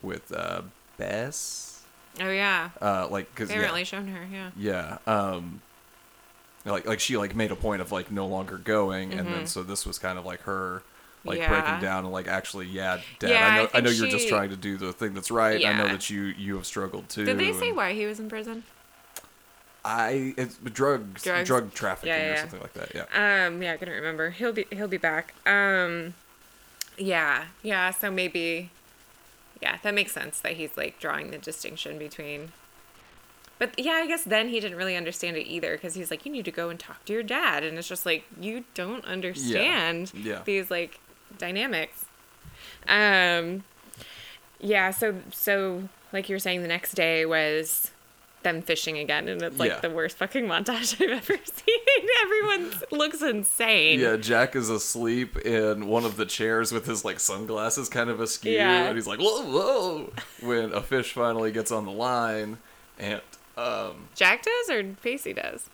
with uh Bess, oh yeah. uh like because They yeah, shown her. Yeah. yeah um like like she like made a point of like no longer going, and then so this was kind of like her. Like Mm-hmm. Yeah. breaking down and like actually, yeah, Dad. Yeah, I I know. I, think know you're just trying to do the thing that's right. I know that you you have struggled too. Did they say why he was in prison? I it's drugs, Drugs. drug trafficking Yeah, yeah, or yeah. something like that. Yeah. Um, yeah, I couldn't remember. He'll be he'll be back. Um, yeah, yeah. So maybe, yeah, that makes sense that he's like drawing the distinction between. But yeah, I guess then he didn't really understand it either because he's like, you need to go and talk to your dad, and it's just like you don't understand Yeah. these like dynamics. Um, yeah. So so like you were saying, the next day was them fishing again, and it's like Yeah. the worst fucking montage [LAUGHS] I've ever seen. Everyone looks insane. Yeah, Jack is asleep in one of the chairs with his like sunglasses kind of askew, Yeah. and he's like, "Whoa, whoa!" when a fish finally gets on the line, and um, Jack does or Pacey does?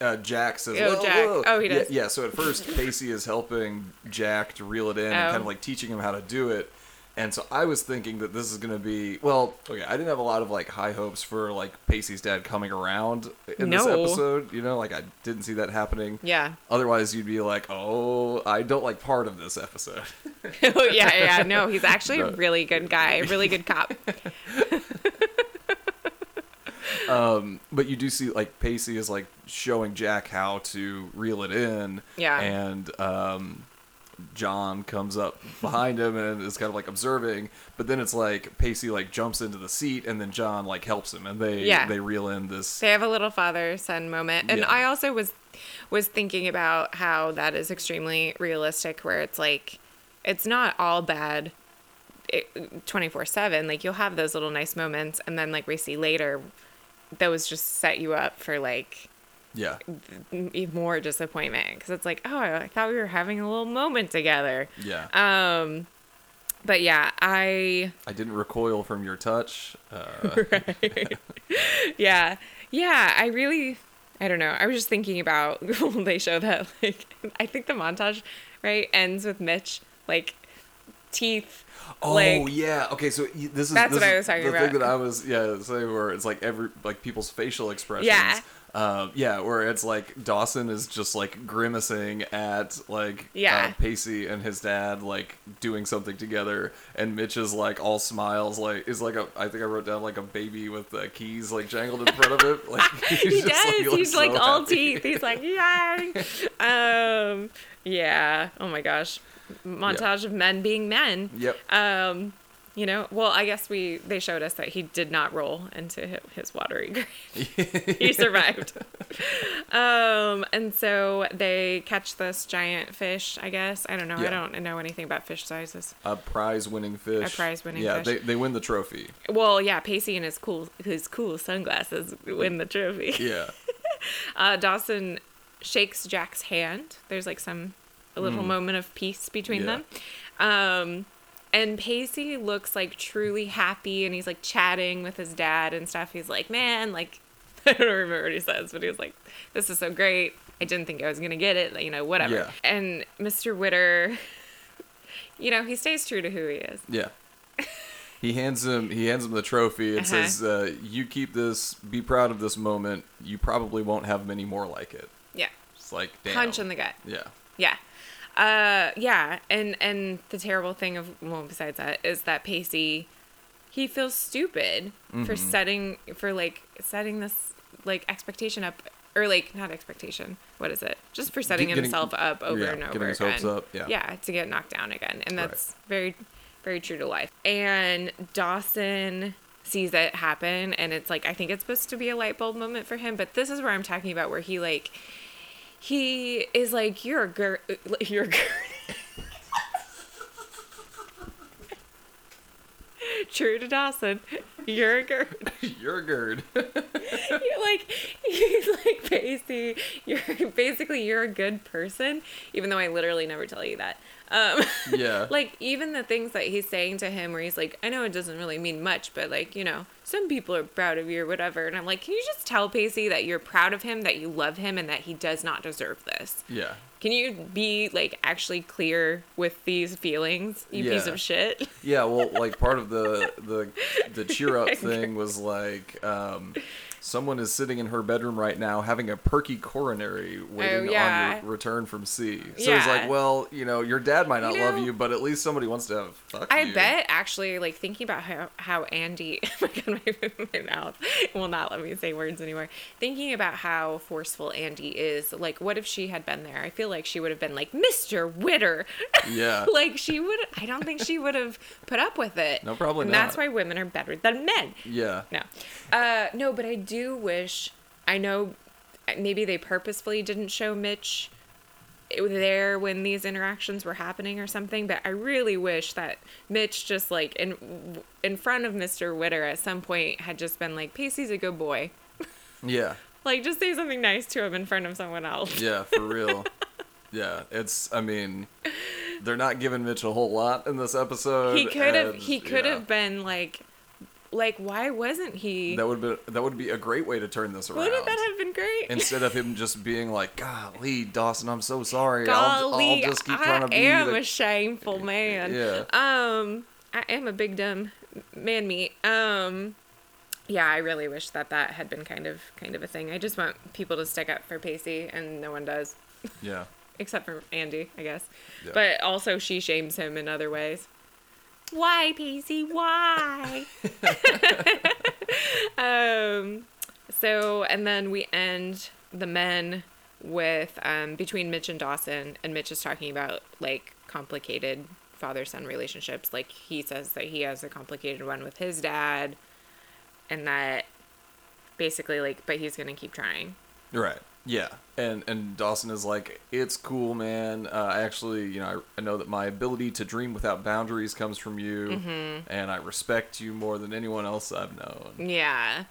uh, Jack says, Oh, "Whoa, Jack. whoa." Oh, he does. Yeah, so at first Pacey is helping Jack to reel it in and Oh. kind of like teaching him how to do it. And so I was thinking that this is gonna be well, okay. I didn't have a lot of like high hopes for like Pacey's dad coming around in this No. episode. You know, like I didn't see that happening. Yeah. Otherwise, you'd be like, "Oh, I don't like part of this episode." [LAUGHS] oh yeah, yeah. No, he's actually a really good guy, really good cop. [LAUGHS] um, but you do see like Pacey is like showing Jack how to reel it in. Yeah. And um, John comes up behind him and is kind of like observing, but then it's like Pacey like jumps into the seat and then John like helps him and they Yeah. they reel in this. They have a little father son moment, and Yeah. I also was was thinking about how that is extremely realistic, where it's like it's not all bad. Eh, Twenty four seven, like you'll have those little nice moments, and then like we see later, those just set you up for like Yeah. more disappointment because it's like, oh, I thought we were having a little moment together. Yeah. Um, but yeah, I I didn't recoil from your touch. Uh, [LAUGHS] yeah yeah i really i don't know i was just thinking about [LAUGHS] they show that like i think the montage right ends with mitch like teeth Oh like yeah. Okay, so this is That's this what I was talking the about. thing that I was yeah saying where it's like every like people's facial expressions. Yeah. Um, yeah, where it's like Dawson is just like grimacing at like Yeah. uh, Pacey and his dad like doing something together, and Mitch is like all smiles, like is like a I think I wrote down like a baby with uh, keys like jangled in front of it. [LAUGHS] Like [LAUGHS] he just, does looks he's like so all happy. teeth he's like [LAUGHS] yay um yeah oh my gosh montage of men being men Yep. um you know well i guess we they showed us that he did not roll into his watery [LAUGHS] grave he [LAUGHS] survived um and so they catch this giant fish i guess i don't know i don't know anything about fish sizes a prize-winning fish. A prize-winning yeah, fish. they they win the trophy. well yeah pacey and his cool his cool sunglasses win the trophy [LAUGHS] Yeah. uh dawson shakes jack's hand there's like some a little moment of peace between. Yeah. them um and Pacey looks like truly happy and he's like chatting with his dad and stuff. He's like, man, like, [LAUGHS] I don't remember what he says, but he was like, this is so great. I didn't think I was going to get it, you know, whatever. Yeah. And Mr. Witter, [LAUGHS] you know, he stays true to who he is. Yeah. He hands him he hands him the trophy and Uh-huh. says, uh, "You keep this. Be proud of this moment. You probably won't have many more like it." Yeah. It's like damn. Punch in the gut. Yeah. Yeah. Uh yeah, and and the terrible thing of well besides that is that Pacey he feels stupid for Mm-hmm. setting for like setting this like expectation up or like not expectation. What is it? Just for setting getting- himself up over yeah, and over getting his again. hopes up, yeah. Yeah, to get knocked down again. And Right. that's very very true to life. And Dawson sees it happen and it's like I think it's supposed to be a light bulb moment for him, but this is where I'm talking about where he like he is like you're a girl [LAUGHS] you're a girl true to dawson you're a girl [LAUGHS] You're a gird. [LAUGHS] you're like he's like Pacey. You're basically you're a good person, even though I literally never tell you that. Um, yeah. [LAUGHS] like even the things that he's saying to him, where he's like, I know it doesn't really mean much, but like you know, some people are proud of you or whatever. And I'm like, can you just tell Pacey that you're proud of him, that you love him, and that he does not deserve this? yeah. Can you be like actually clear with these feelings, you piece of shit? Yeah, well, like part of the the the [LAUGHS] cheer up thing was like um, someone is sitting in her bedroom right now having a perky coronary waiting Oh, yeah. on your return from sea. So it's Yeah. like, well, you know, your dad might not You love you, but at least somebody wants to have fuck I you. bet actually, like thinking about how how Andie, [LAUGHS] oh my god, my, my mouth will not let me say words anymore. Thinking about how forceful Andie is, like, what if she had been there? I feel like she would have been like, Mister Witter. [LAUGHS] Yeah. like she would. I don't think she would have put up with it. No, probably and That's why women are better than men. Yeah. No, uh, no, but I do wish. I know uh, maybe they purposefully didn't show Mitch there when these interactions were happening or something, but I really wish that Mitch just like in in front of Mr. Witter at some point had just been like, Pacey's a good boy. [LAUGHS] Yeah. Like just say something nice to him in front of someone else. Yeah, for [LAUGHS] real. yeah, it's. I mean, they're not giving Mitch a whole lot in this episode. He could have he could yeah, have been like like why wasn't he That would be that would be a great way to turn this around. Wouldn't that have been great? Instead of him just being like, "Golly, Dawson, I'm so sorry. I'll, Golly, I'll just keep trying to I am the a shameful man. Yeah. Um, I am a big dumb man meat. Um, yeah, I really wish that that had been kind of kind of a thing. I just want people to stick up for Pacey, and no one does, yeah." [LAUGHS] except for Andie, I guess. Yeah. But also, she shames him in other ways. Why, Pacey? Why? [LAUGHS] um, So, and then we end the men with um, between Mitch and Dawson, and Mitch is talking about like complicated father son relationships. Like he says that he has a complicated one with his dad, and that basically like, but he's gonna keep trying. Right. Yeah. And and Dawson is like, it's cool, man. Uh, I actually, you know, I, I know that my ability to dream without boundaries comes from you, Mm-hmm. and I respect you more than anyone else I've known. Yeah.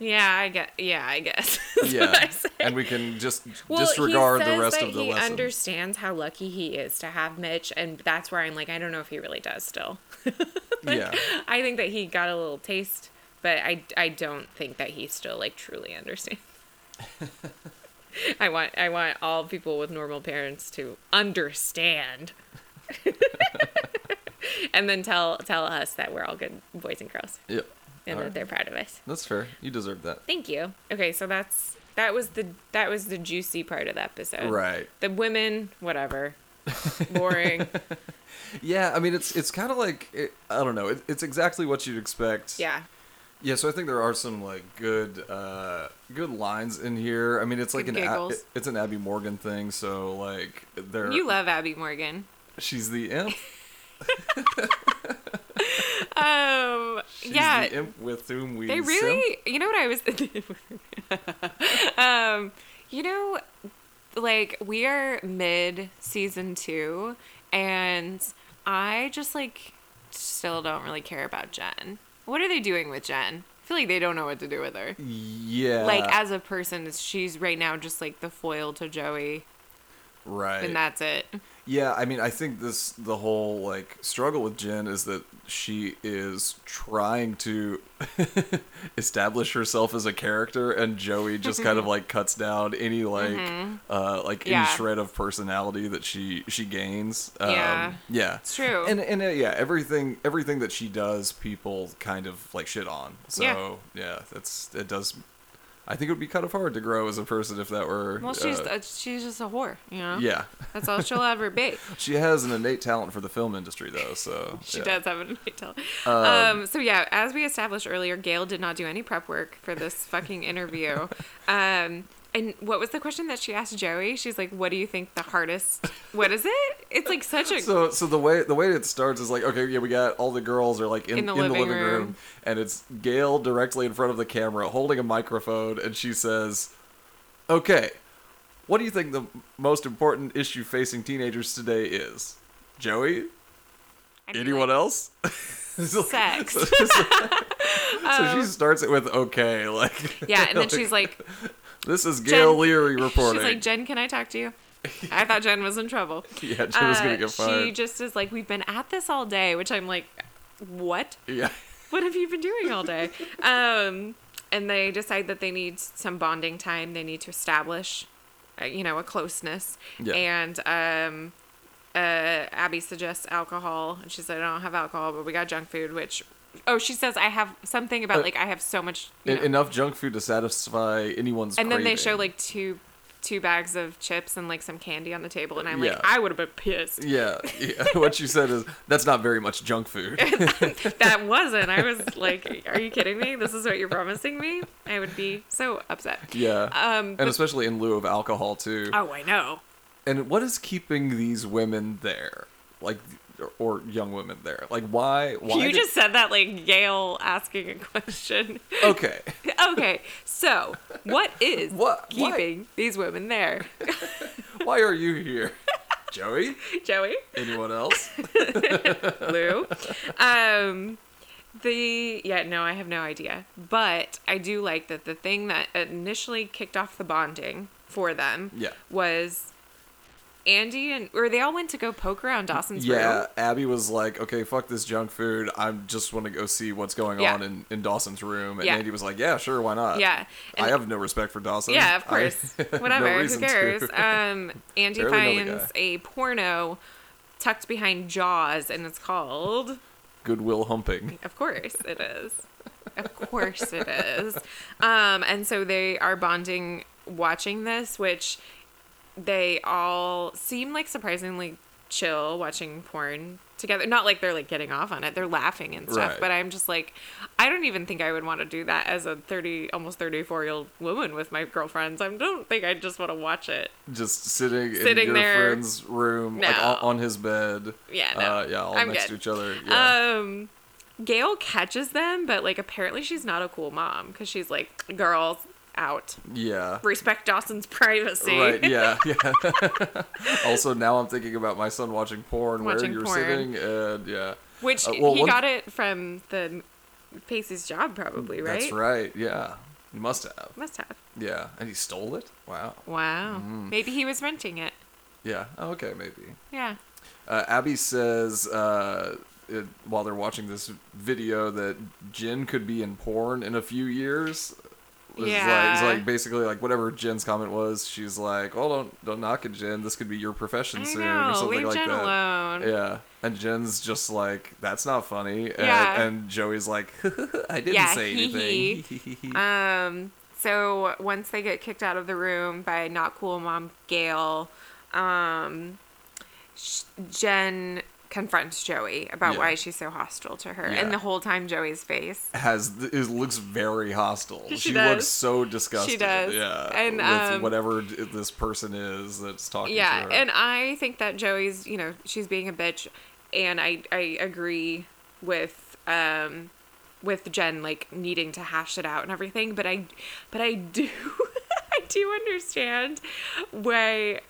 Yeah, I get. Yeah, I guess. [LAUGHS] What I yeah. And we can just Well, disregard he the rest of the he lesson. understands how lucky he is to have Mitch, and that's where I'm like, I don't know if he really does still. [LAUGHS] yeah. I think that he got a little taste, but I, I don't think that he still like truly understands. [LAUGHS] I want I want all people with normal parents to understand. [LAUGHS] and then tell tell us that we're all good boys and girls Yep. and All that right. they're proud of us. That's fair. You deserve that. Thank you. Okay, so that's that was the that was the juicy part of the episode. Right. The women, whatever. Boring. [LAUGHS] Yeah. I mean, it's it's kind of like it, I don't know. It, it's exactly what you'd expect. yeah. Yeah, so I think there are some like good uh good lines in here. I mean, it's like Good an A- giggles. it's an Abby Morgan thing, so like they're You love Abby Morgan. she's the imp. [LAUGHS] Um [LAUGHS] She's yeah. the imp with whom we They simp. really, you know what I was [LAUGHS] um, you know, like we are mid season two, and I just like still don't really care about Jen. What are they doing with Jen? I feel like they don't know what to do with her. Yeah. Like as a person, she's right now just like the foil to Joey, right. and that's it. Yeah, I mean, I think this the whole like struggle with Jen is that she is trying to [LAUGHS] establish herself as a character, and Joey just kind of [LAUGHS] like cuts down any like uh like Mm-hmm. Yeah. any shred of personality that she she gains. Um, Yeah. yeah, It's true. And and uh, yeah, everything everything that she does, people kind of like shit on. So Yeah. yeah, that's it does. I think it would be kind of hard to grow as a person if that were. Well, she's uh, uh, she's just a whore, you know. yeah. That's all she'll ever be. [LAUGHS] She has an innate talent for the film industry, though. So [LAUGHS] She yeah. does have an tell. Um, so yeah, as we established earlier, Gail did not do any prep work for this fucking interview. [LAUGHS] Um, and what was the question that she asked Joey? She's like, "What do you think the hardest? What is it? It's like such a So, so the way the way it starts is like, okay, yeah, we got all the girls are like in, in the, living, room. and it's Gail directly in front of the camera holding a microphone, and she says, "Okay, what do you think the most important issue facing teenagers today is?" Joey, anyone like, else? [LAUGHS] Sex. [LAUGHS] so she [LAUGHS] um, starts it with okay, like yeah, and then she's like, "This is Gail Jen- Leery [LAUGHS] reporting." she's like, Jen, can I talk to you? I thought Jen was in trouble. [LAUGHS] yeah, Jen was gonna Uh, get She just is like, we've been at this all day, which I'm like, what? yeah. [LAUGHS] what have you been doing all day? um, and they decide that they need some bonding time. They need to establish, uh, you know, a closeness. Yeah. And um, uh, Abby suggests alcohol, and she said, "I don't have alcohol, but we got junk food." Which, oh, she says, "I have something about Uh, like I have so much." You know. enough junk food to satisfy anyone's and then they show like two two bags of chips and like some candy on the table, and I'm Yeah. like, I would have been pissed. Yeah, yeah. [LAUGHS] what you said is that's not very much junk food. [LAUGHS] that [LAUGHS] wasn't. I was like, "Are you kidding me? This is what you're promising me?" I would be so upset. yeah, Um, and but- especially in lieu of alcohol too. Oh, I know. And what is keeping these women there, like, or young women there? Like, why? Why? you did- just said that like Gail asking a question. okay. [LAUGHS] okay, so what is What- why- keeping these women there? [LAUGHS] Why are you here, Joey? Joey, Anyone else? [LAUGHS] Lou, um, the yeah, no, I have no idea, but I do like that the thing that initially kicked off the bonding for them Yeah. was Andie and or they all went to go poke around Dawson's Yeah, room. Abby was like, "Okay, fuck this junk food. I just want to go see what's going Yeah. on in, in Dawson's room." And Yeah. Andie was like, "Yeah, sure, why not?" Yeah, I have no respect for Dawson. Yeah, of course. [LAUGHS] have no Whatever. Who cares? Um, Andie Barely finds a porno tucked behind Jaws, and it's called. Goodwill humping. Of course, it is. Of course, it is. Um, and so they are bonding watching this, which they all seem like surprisingly chill watching porn together. Not like they're like getting off on it. They're laughing and stuff. Right. But I'm just like, I don't even think I would want to do that as a 30, almost 34 year old woman with my girlfriends. I don't think I just want to watch it. Just sitting, Sitting in your there. friend's room, No. on, on his bed. Yeah, no. Uh, yeah, all I'm next good. to each other. Yeah. Um, Gail catches them, but like apparently she's not a cool mom because she's like, girls out. yeah. Respect Dawson's privacy. Right, yeah, [LAUGHS] yeah. [LAUGHS] also, now I'm thinking about my son watching porn Watching where you're porn. sitting, and yeah. Which Uh, well, he one- got it from the Pacey's job, probably, right? That's right, yeah. Must have. Must have. Yeah. And he stole it? Wow. Wow. Mm-hmm. Maybe he was renting it. Yeah. Oh, okay, maybe. Yeah. Uh, Abby says uh, it, while they're watching this video that Jen could be in porn in a few years. It's like, Yeah. like basically like whatever Jen's comment was. She's like, "Oh, don't don't knock it, Jen. This could be your profession I soon, know. or something like Jen that." alone. Yeah, and Jen's just like, "That's not funny." And, Yeah. and Joey's like, [LAUGHS] "I didn't Yeah, say anything." [LAUGHS] Um. So once they get kicked out of the room by not cool mom Gail, um, Jen confronts Joey about Yeah. why she's so hostile to her, Yeah. and the whole time Joey's face. has th- it looks very hostile. She She, looks so disgusted. She does. Yeah, And, with um, whatever this person is that's talking Yeah, to her. and I think that Joey's, you know, she's being a bitch, and I I agree with um with Jen like needing to hash it out and everything, but I but I do [LAUGHS] I do understand why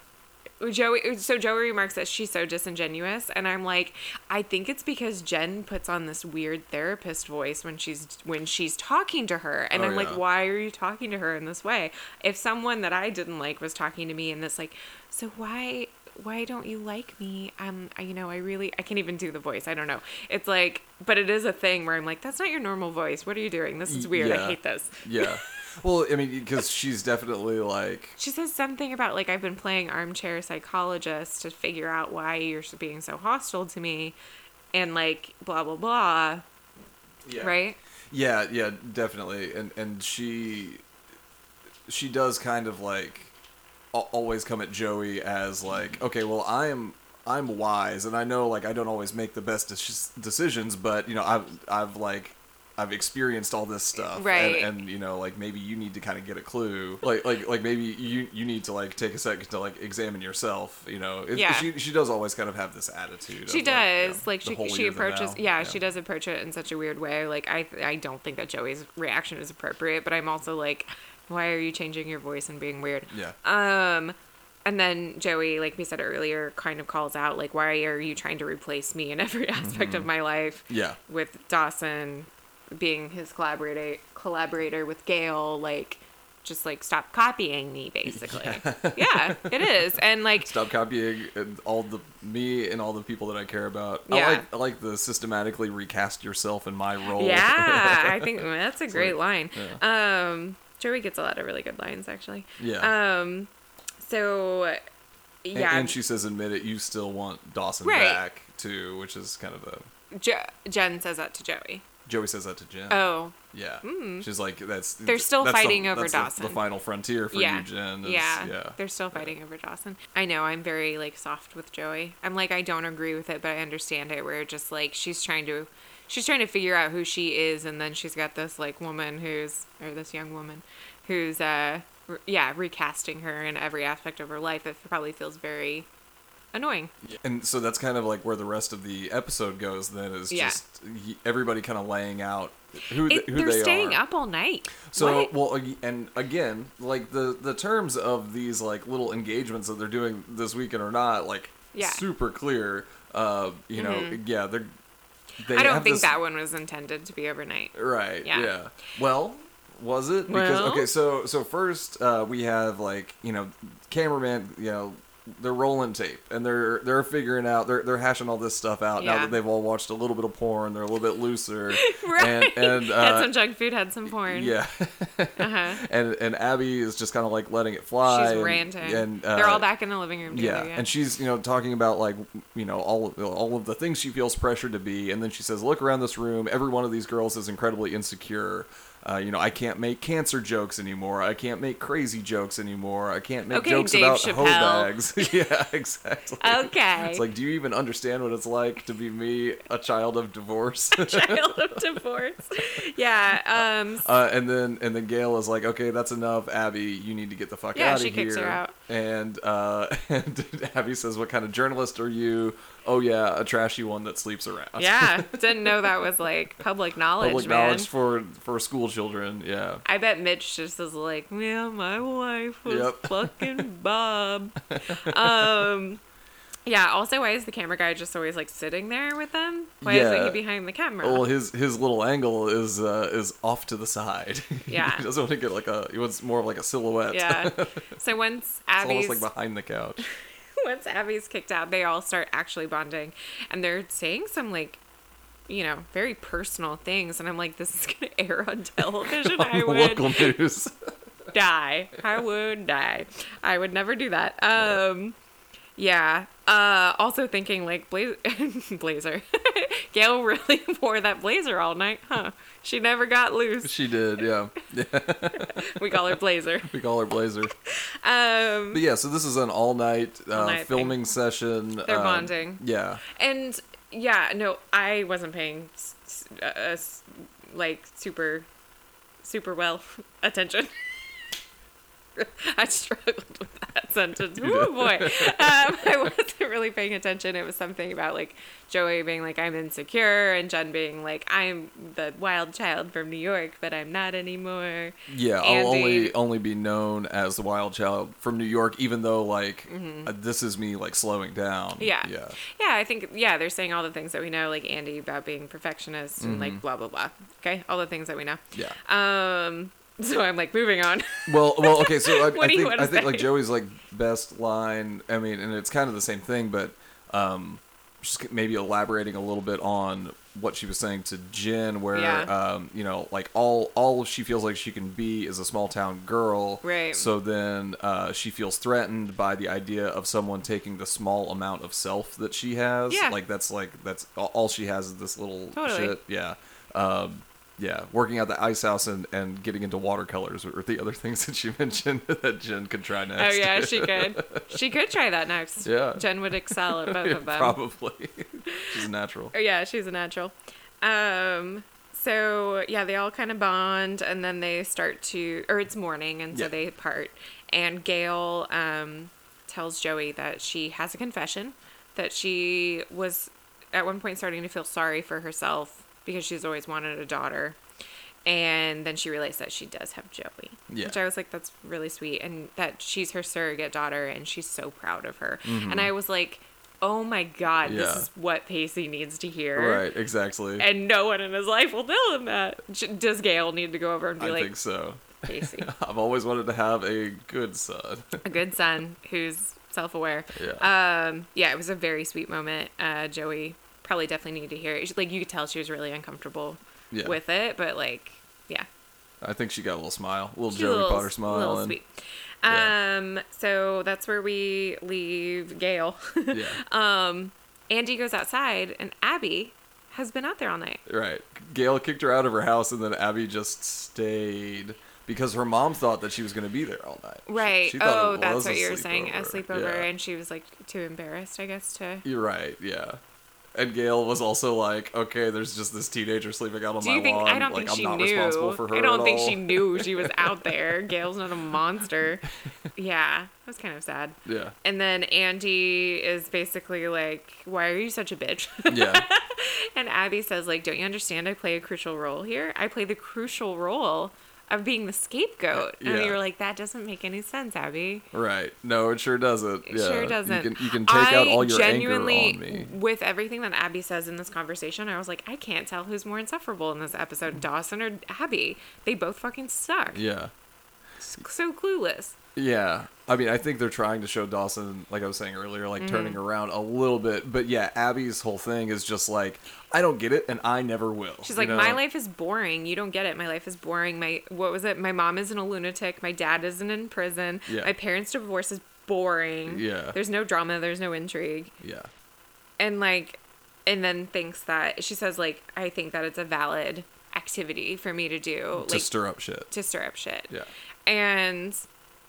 Joey so Joey remarks that she's so disingenuous and I'm like I think it's because Jen puts on this weird therapist voice when she's when she's talking to her and Oh, I'm like why are you talking to her in this way? If someone that I didn't like was talking to me in this like so why why don't you like me? Um I- you know I really I can't even do the voice I don't know. It's like but it is a thing where I'm like that's not your normal voice. What are you doing? This is weird. I hate this. Yeah. [LAUGHS] Well, I mean, because she's definitely like, She says something about like I've been playing armchair psychologist to figure out why you're being so hostile to me, and like blah blah blah. yeah. Right? Yeah, yeah, definitely. And and she she does kind of like always come at Joey as like, okay, well, I'm I'm wise and I know like I don't always make the best dec- decisions, but you know, I've I've like I've experienced all this stuff, Right. And, and you know, like maybe you need to kind of get a clue, like like like maybe you you need to like take a second to like examine yourself. You know, it, Yeah. She she does always kind of have this attitude. She of, like, you does. know, like she she approaches. thou. Yeah, she does approach it in such a weird way. Like I I don't think that Joey's reaction is appropriate, but I'm also like, why are you changing your voice and being weird? Yeah. Um, and then Joey, like we said earlier, kind of calls out like, why are you trying to replace me in every [LAUGHS] aspect of my life? Yeah. with Dawson being his collaborator collaborator with Gail, like just like stop copying me basically. [LAUGHS] [LAUGHS] Yeah, it is. And like stop copying and all the me and all the people that I care about. Yeah. I like I like the systematically recast yourself in my role. Yeah, [LAUGHS] I think that's a great like- line. Um Joey gets a lot of really good lines actually. yeah. Um so And- yeah, and, she says, "Admit it, you still want Dawson Right. back too," which is kind of a Jo- Jen says that to Joey. Joey says that to Jen. Oh, yeah. She's like, "That's They're still that's the- fighting over that's the- Dawson. The, final frontier for yeah. you, Jen. Is, yeah. yeah. They're still fighting over Dawson. I know, I'm very like soft with Joey. I'm like I don't agree with it, but I understand it where just like she's trying to she's trying to figure out who she is and then she's got this like woman who's or this young woman who's uh re- yeah, recasting her in every aspect of her life. It probably feels very annoying. And so that's kind of like where the rest of the episode goes. Then is Yeah. just everybody kind of laying out who, It, th- who they're they staying are. up all night. So What? well, and again, like the the terms of these like little engagements that they're doing this weekend or not like Yeah. super clear. Uh, you know, yeah, they're. They I don't think this- that one was intended to be overnight. Right. Yeah. Yeah. Well, was it? Because Well? okay, so so first uh, we have like you know, cameraman. You know, they're rolling tape and they're they're figuring out they're they're hashing all this stuff out now that they've all watched a little bit of porn. They're a little bit looser. [LAUGHS] Right. And, and had uh, some junk food, had some porn. yeah. [LAUGHS] Uh-huh. and and Abby is just kind of like letting it fly. She's and, ranting. And uh, They're all back in the living room Yeah, together. Yeah. and she's you know talking about like you know all all of the things she feels pressured to be, and then she says, "Look around this room. Every one of these girls is incredibly insecure. Uh, you know, I can't make cancer jokes anymore. I can't make crazy jokes anymore. I can't make Okay, jokes Dave about Chappelle. hoe bags. [LAUGHS] yeah, exactly. Okay. It's like, do you even understand what it's like to be me, a child of divorce? [LAUGHS] a child of divorce. Yeah. Um. Uh, and then and then Gail is like, okay, that's enough, Abby. You need to get the fuck Yeah, out of here. Yeah, she kicks her out. And uh, [LAUGHS] and Abby says, what kind of journalist are you? Oh yeah, a trashy one that sleeps around. Yeah. [LAUGHS] Didn't know that was like public knowledge, Public man. knowledge for for school children. Yeah. I bet Mitch just is like, yeah, my wife was Yep. fucking [LAUGHS] Bob. um, yeah. Also, why is the camera guy just always like sitting there with them? Why isn't Yeah. he behind the camera? Well, his his little angle is uh, is off to the side. [LAUGHS] Yeah. he doesn't want to get like a. He wants more of like a silhouette. yeah. So once it's Abby's almost like behind the couch. Once Abby's kicked out, they all start actually bonding, and they're saying some like. You know, very personal things, and I'm like, this is gonna [LAUGHS] air on television. [LAUGHS] I On the would local [LAUGHS] news. die. I would die. I would never do that. Um, yeah. Uh, also thinking like Bla- blazer. Gail [LAUGHS] really wore that blazer all night, huh? She never got loose. she did. Yeah. [LAUGHS] We call her Blazer. [LAUGHS] We call her Blazer. Um, But yeah, so this is an all night uh, All-night thing. filming session. They're um, bonding. Yeah. and yeah, no, I wasn't paying uh, like super, super well attention. [LAUGHS] I struggled with that [LAUGHS] sentence. Oh boy, um, [LAUGHS] I wasn't really paying attention. It was something about like Joey being like I'm insecure, and Jen being like I'm the wild child from New York, but I'm not anymore. Yeah, I'll only only be known as the wild child from New York, even though like uh, this is me like slowing down. Mm-hmm. Yeah. yeah, Yeah, I think yeah, they're saying all the things that we know, like Andie about being perfectionist and like blah blah blah. Okay, all the things that we know. yeah. Um, so I'm like moving on. Well, well, okay. So [LAUGHS] I, I think I think like? Joey's like best line. I mean, and it's kind of the same thing, but um, just maybe elaborating a little bit on what she was saying to Jen, where Yeah. um, you know, like all all she feels like she can be is a small town girl. Right. So then uh, she feels threatened by the idea of someone taking the small amount of self that she has. Yeah. Like that's like that's all- all she has is this little Totally. shit. Yeah. Um, yeah, working out the ice house and, and getting into watercolors were the other [LAUGHS] things that she mentioned [LAUGHS] that Jen could try next. Oh yeah, she [LAUGHS] could. She could try that next. Yeah. Jen would excel at both Yeah, of them. Probably. She's a natural. Oh, yeah, she's a natural. Um, so yeah, they all kind of bond, and then they start to, or it's morning, and so Yeah. they part. And Gail um, tells Joey that she has a confession, that she was at one point starting to feel sorry for herself because she's always wanted a daughter. And then she realized that she does have Joey, Yeah. which I was like, that's really sweet, and that she's her surrogate daughter, and she's so proud of her. Mm-hmm. And I was like, oh my god, this is what Pacey needs to hear. Right, exactly. And no one in his life will tell him that. Does Gail need to go over and be I like, I think so. Pacey, [LAUGHS] I've always wanted to have a good son. [LAUGHS] a good son who's self-aware? Yeah. Um, yeah, it was a very sweet moment. Uh, Joey probably definitely needed to hear it. She- Like you could tell she was really uncomfortable Yeah. with it, but like, yeah, I think she got a little smile, a little She's a Joey little- Potter smile. little and, sweet. yeah. Um, so that's where we leave Gail. [LAUGHS] Yeah. um, Andie goes outside, and Abby has been out there all night. Right. Gail kicked her out of her house, and then Abby just stayed because her mom thought that she was going to be there all night. Right. she thought oh, that's what you were saying. A sleepover. sleepover, Yeah. and she was like too embarrassed, I guess, to. You're right. Yeah. And Gail was also like, "Okay, there's just this teenager sleeping out on Do my you think? lawn. I don't like, think I'm she not knew. responsible for her I don't think all." she knew she was [LAUGHS] out there. Gail's not a monster. Yeah, it was kind of sad. Yeah. And then Andie is basically like, "Why are you such a bitch?" Yeah. [LAUGHS] and Abby says, "Like, don't you understand? I play a crucial role here. I play the crucial role of being the scapegoat." And Yeah. you were like, "That doesn't make any sense, Abby." right. No, it sure doesn't. It yeah. sure doesn't. You can you can take out all your genuinely, anger on me. With everything that Abby says in this conversation, I was like, I can't tell who's more insufferable in this episode, Dawson or Abby. They both fucking suck. Yeah. So clueless. Yeah. I mean, I think they're trying to show Dawson, like I was saying earlier, like turning Mm-hmm. around a little bit. But yeah, Abby's whole thing is just like, I don't get it, and I never will. She's like, know? my life is boring. You don't get it. My life is boring. My what was it? My mom isn't a lunatic. My dad isn't in prison. Yeah. My parents' divorce is boring. Yeah. There's no drama. There's no intrigue. Yeah. and like and then thinks that she says like i think that it's a valid activity for me to do, to like stir up shit. to stir up shit. Yeah. And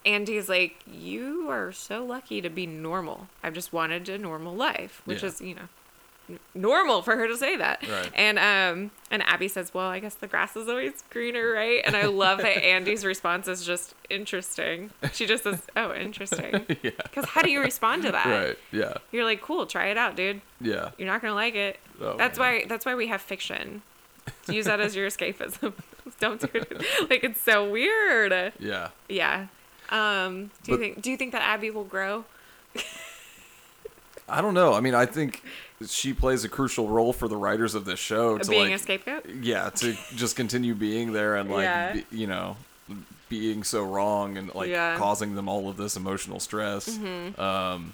Andie's like, You are so lucky to be normal. I've just wanted a normal life, which Yeah. is, you know, n- normal for her to say that. Right. And um and Abby says, Well, I guess the grass is always greener, right? And I love that [LAUGHS] Andie's response is just interesting. She just says, Oh, interesting. [LAUGHS] yeah. Because how do you respond to that? Right. Yeah. You're like, Cool, try it out, dude. Yeah. You're not gonna like it. Oh, that's man. why that's why we have fiction. Use that as your escapism. [LAUGHS] Don't do it. Like it's so weird. Yeah. Yeah. Um, do you But- think do you think that Abby will grow? [LAUGHS] I don't know. I mean, I think she plays a crucial role for the writers of this show to being like, a scapegoat? yeah, to just continue being there and like, Yeah. be, you know, being so wrong and like Yeah. Mm-hmm. causing them all of this emotional stress. Um,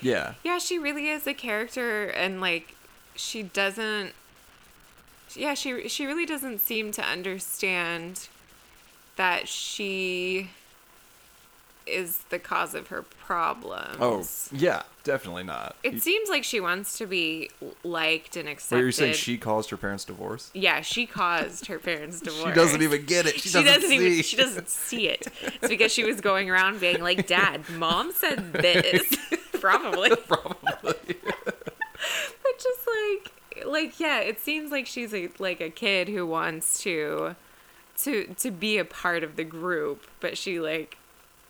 yeah, Yeah, she really is a character and like she doesn't Yeah, she she really doesn't seem to understand that she is the cause of her problems. Oh, yeah, definitely not. It seems like she wants to be liked and accepted. Wait, you're saying she caused her parents' divorce? Yeah, she caused her parents' [LAUGHS] divorce. She doesn't even get it. She, she doesn't, doesn't see. even she doesn't see it. It's because she was going around being like, "Dad, mom said this." [LAUGHS] Probably. [LAUGHS] Probably. But just like like yeah, it seems like she's a like a kid who wants to to to be a part of the group, but she like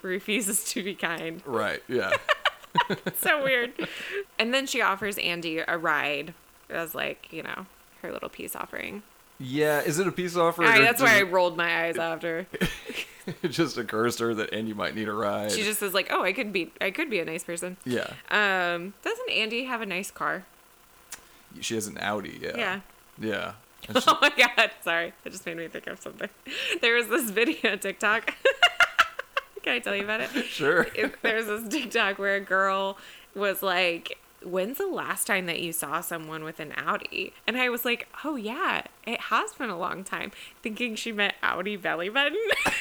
refuses to be kind. right. Yeah. [LAUGHS] So weird. And then she offers Andie a ride as like, you know, her little peace offering. Yeah. Is it a peace offering? That's why I rolled my eyes after. [LAUGHS] it just occurs to her that Andie might need a ride. She just is like, "Oh, I could be I could be a nice person." yeah. Um, doesn't Andie have a nice car? She has an Audi. Yeah. Yeah. Yeah. [LAUGHS] She- Oh my god, sorry. It just made me think of something. There was this video on TikTok. Can I tell you about it? sure. [LAUGHS] There's this TikTok where a girl was like, When's the last time that you saw someone with an Audi? And I was like, Oh yeah, it has been a long time. Thinking she meant outie belly button. [LAUGHS] and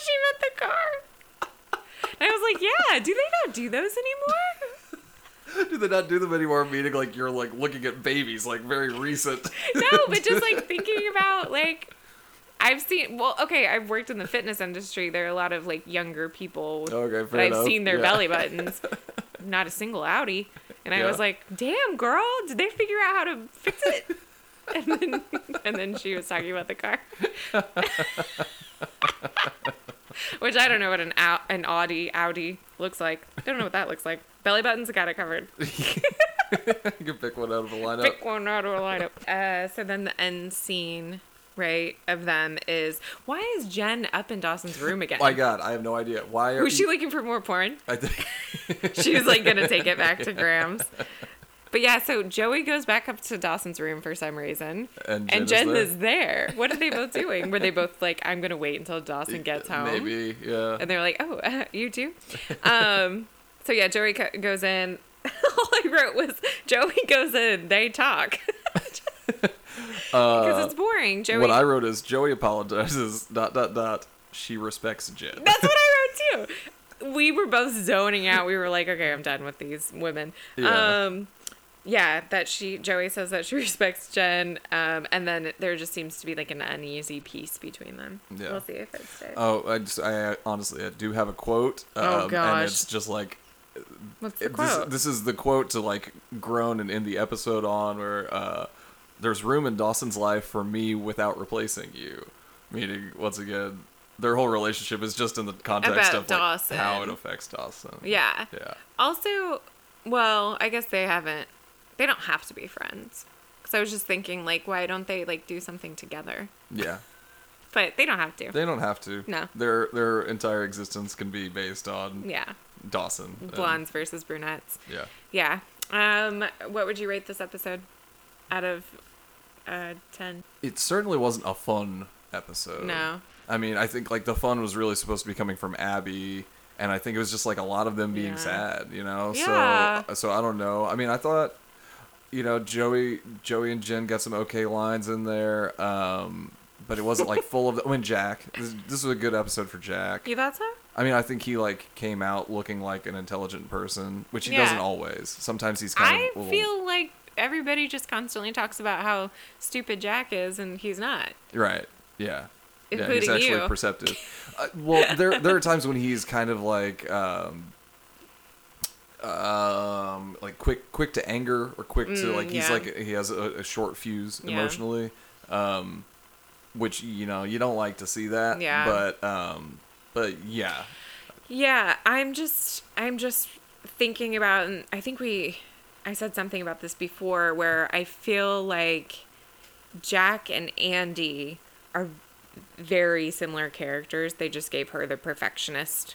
she meant the car. And I was like, Yeah, do they not do those anymore? [LAUGHS] do they not do them anymore? Meaning like you're like looking at babies, like very recent. no, but just like thinking about like I've seen well, okay, I've worked in the fitness industry. There are a lot of like younger people Okay, that I've seen their Yeah. belly [LAUGHS] buttons. Not a single outie. And I was like, damn girl, did they figure out how to fix it? [LAUGHS] And then and then she was talking about the car. [LAUGHS] Which I don't know what an Au- an Audi Audi looks like. I don't know what that looks like. Belly buttons got it covered. you can pick one out of the lineup. Pick one out of a lineup. Uh, so then the end scene, right, of them is why is Jen up in Dawson's room again? My God, I have no idea. Why are was she looking for more porn? [LAUGHS] I think [LAUGHS] She was like gonna take it back to Graham's. But yeah, so Joey goes back up to Dawson's room for some reason, And and Jen Jen is is there. What are they both doing? Were they both like, "I'm gonna wait until Dawson gets home"? maybe. Yeah. And they're like, "Oh, uh, [LAUGHS] you too." Um, so yeah, Joey co- goes in. All I wrote was Joey goes in. They talk [LAUGHS] because it's boring. Joey. Uh, what I wrote is Joey apologizes. Dot dot dot. She respects Jen. That's what I wrote too. [LAUGHS] We were both zoning out. We were like, "Okay, I'm done with these women." Yeah. Um, yeah, that she Joey says that she [LAUGHS] respects Jen, um, and then there just seems to be like an uneasy peace between them. Yeah. We'll see if it stays. Oh, I just, I honestly I do have a quote. Um, Oh, And gosh. it's just like What's the it- this, quote? this is the quote to like groan and end the episode on where uh, there's room in Dawson's life for me without replacing you. Meaning, once again, their whole relationship is just in the context About of like, Dawson. how it affects Dawson. yeah. Yeah. Also, well, I guess they haven't. They don't have to be friends. Because I was just thinking, like, why don't they like do something together? Yeah. [LAUGHS] But they don't have to. They don't have to. No. Their their entire existence can be based on yeah, Dawson. and- blondes versus brunettes. yeah. Yeah. Um, what would you rate this episode out of uh ten? It certainly wasn't a fun episode. No. I mean, I think like the fun was really supposed to be coming from Abby, and I think it was just like a lot of them being Yeah. sad, you know. Yeah. So so I don't know. I mean, I thought, you know, Joey Joey and Jen got some okay lines in there, um, but it wasn't like [LAUGHS] full of. I mean, Jack. This, this was a good episode for Jack. You thought so? I mean, I think he like came out looking like an intelligent person, which he Yeah. doesn't always. Sometimes he's kind I of. little- feel like everybody just constantly talks about how stupid Jack is, and he's not. Right. Yeah. Including yeah, he's actually you. perceptive. [LAUGHS] Uh, well, there there are times when he's kind of like um, um, like quick quick to anger or quick to Mm, like he's yeah. like he has a, a short fuse Yeah. emotionally, um, which you know you don't like to see that. Yeah. But um, but yeah, Yeah, I'm just I'm just thinking about and I think we I said something about this before where I feel like Jack and Andie are very similar characters. They just gave her the perfectionist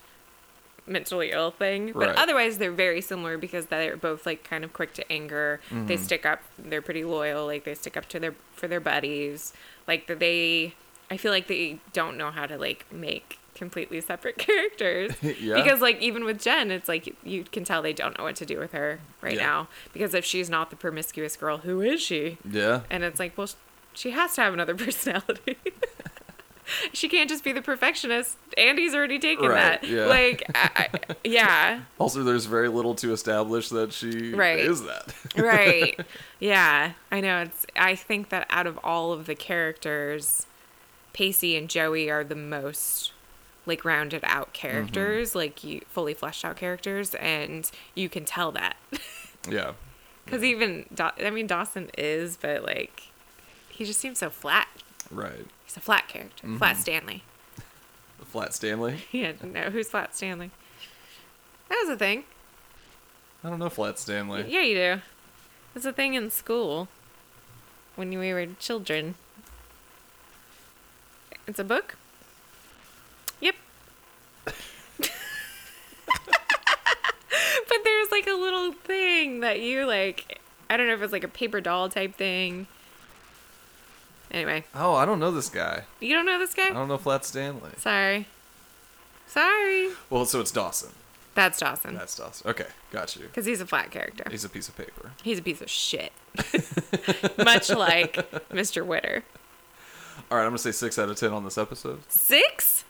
mentally ill thing. But otherwise they're very similar because they're both like kind of quick to anger. They Mm-hmm. stick up they're pretty loyal, like they stick up to their for their buddies. Like they I feel like they don't know how to like make completely separate [LAUGHS] characters. [LAUGHS] Yeah. Because like even with Jen, it's like you can tell they don't know what to do with her right Yeah. now. Because if she's not the promiscuous girl, who is she? yeah, And it's like, well, she has to have another [LAUGHS] personality. she can't just be the perfectionist. Andie's already taken Right, that. yeah. Like, I, I, yeah, Also, there's very little to establish that she Right. is that. right. Yeah, I know. It's. I think that out of all of the characters, Pacey and Joey are the most like rounded out characters, like you fully fleshed out characters, and you can tell that [LAUGHS] yeah. because even Da- I mean Dawson is, but like he just seems so flat. Right. He's a flat character, mm-hmm. flat Stanley. Flat Stanley. [LAUGHS] Yeah, no, who's Flat Stanley? That was a thing. I don't know Flat Stanley. Yeah, you do. It's a thing in school when we were children. It's a book. Yep. but there's like a little thing that you like. I don't know if it's like a paper doll type thing. Anyway, Oh, I don't know this guy. you don't know this guy? I don't know Flat Stanley. Sorry. Sorry. Well, so it's Dawson. That's Dawson. That's Dawson. Okay, got you. Because he's a flat character. He's a piece of paper. He's a piece of shit. [LAUGHS] [LAUGHS] Much like Mr. Witter. All right, I'm gonna say six out of ten on this episode. Six?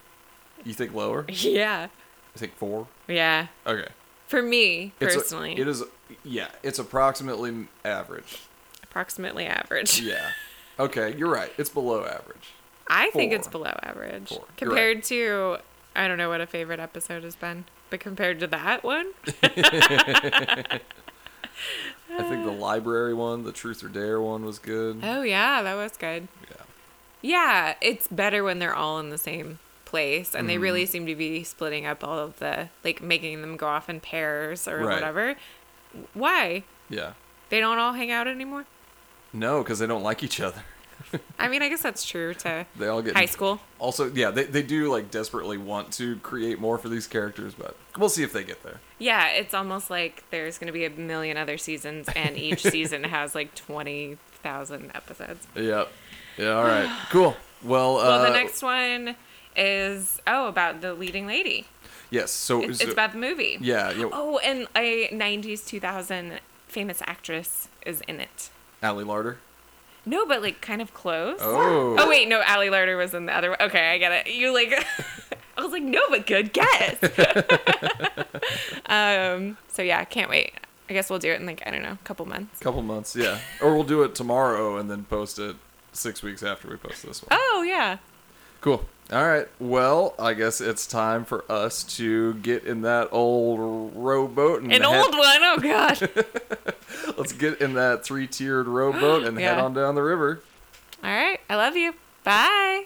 You think lower? [LAUGHS] Yeah. I think four. Yeah. Okay. For me, It's a- personally, it is. Yeah, it's approximately average. approximately average. Yeah. Okay, you're right. It's below average. I think it's below average. Four. Compared to, I don't know what a favorite episode has been, but compared to that one, [LAUGHS] I think the library one, the Truth or Dare one, was good. oh yeah, that was good. Yeah. Yeah, it's better when they're all in the same place and they Mm-hmm. really seem to be splitting up all of the like making them go off in pairs or Right. whatever. Why? Yeah. They don't all hang out anymore? No, because they don't like each other. I mean, I guess that's true to [LAUGHS] They all get high school. Also, yeah, they, they do like desperately want to create more for these characters, but we'll see if they get there. Yeah, it's almost like there's going to be a million other seasons and each [LAUGHS] season has like 20,000 episodes. Yep. Yeah. All right. [SIGHS] Cool. Well. Well, uh, the next one is oh, about the leading lady. Yes. So. It's, it's about the movie. Yeah. Yeah. Oh, and a 90s 2000 famous actress is in it. Ali Larter. No, but like kind of close. Oh. Oh wait, no, Ali Larter was in the other one. Okay, I get it. You like [LAUGHS] I was like, no, but good guess. [LAUGHS] um so yeah, can't wait. I guess we'll do it in like, I don't know, a couple months. Couple months. Yeah. or we'll do it tomorrow and then post it six weeks after we post this one. Oh yeah. Cool. All right. Well, I guess it's time for us to get in that old rowboat and An head- old one, oh god. [LAUGHS] let's get in that three-tiered rowboat [GASPS] and head on down the river. All right, I love you. Bye.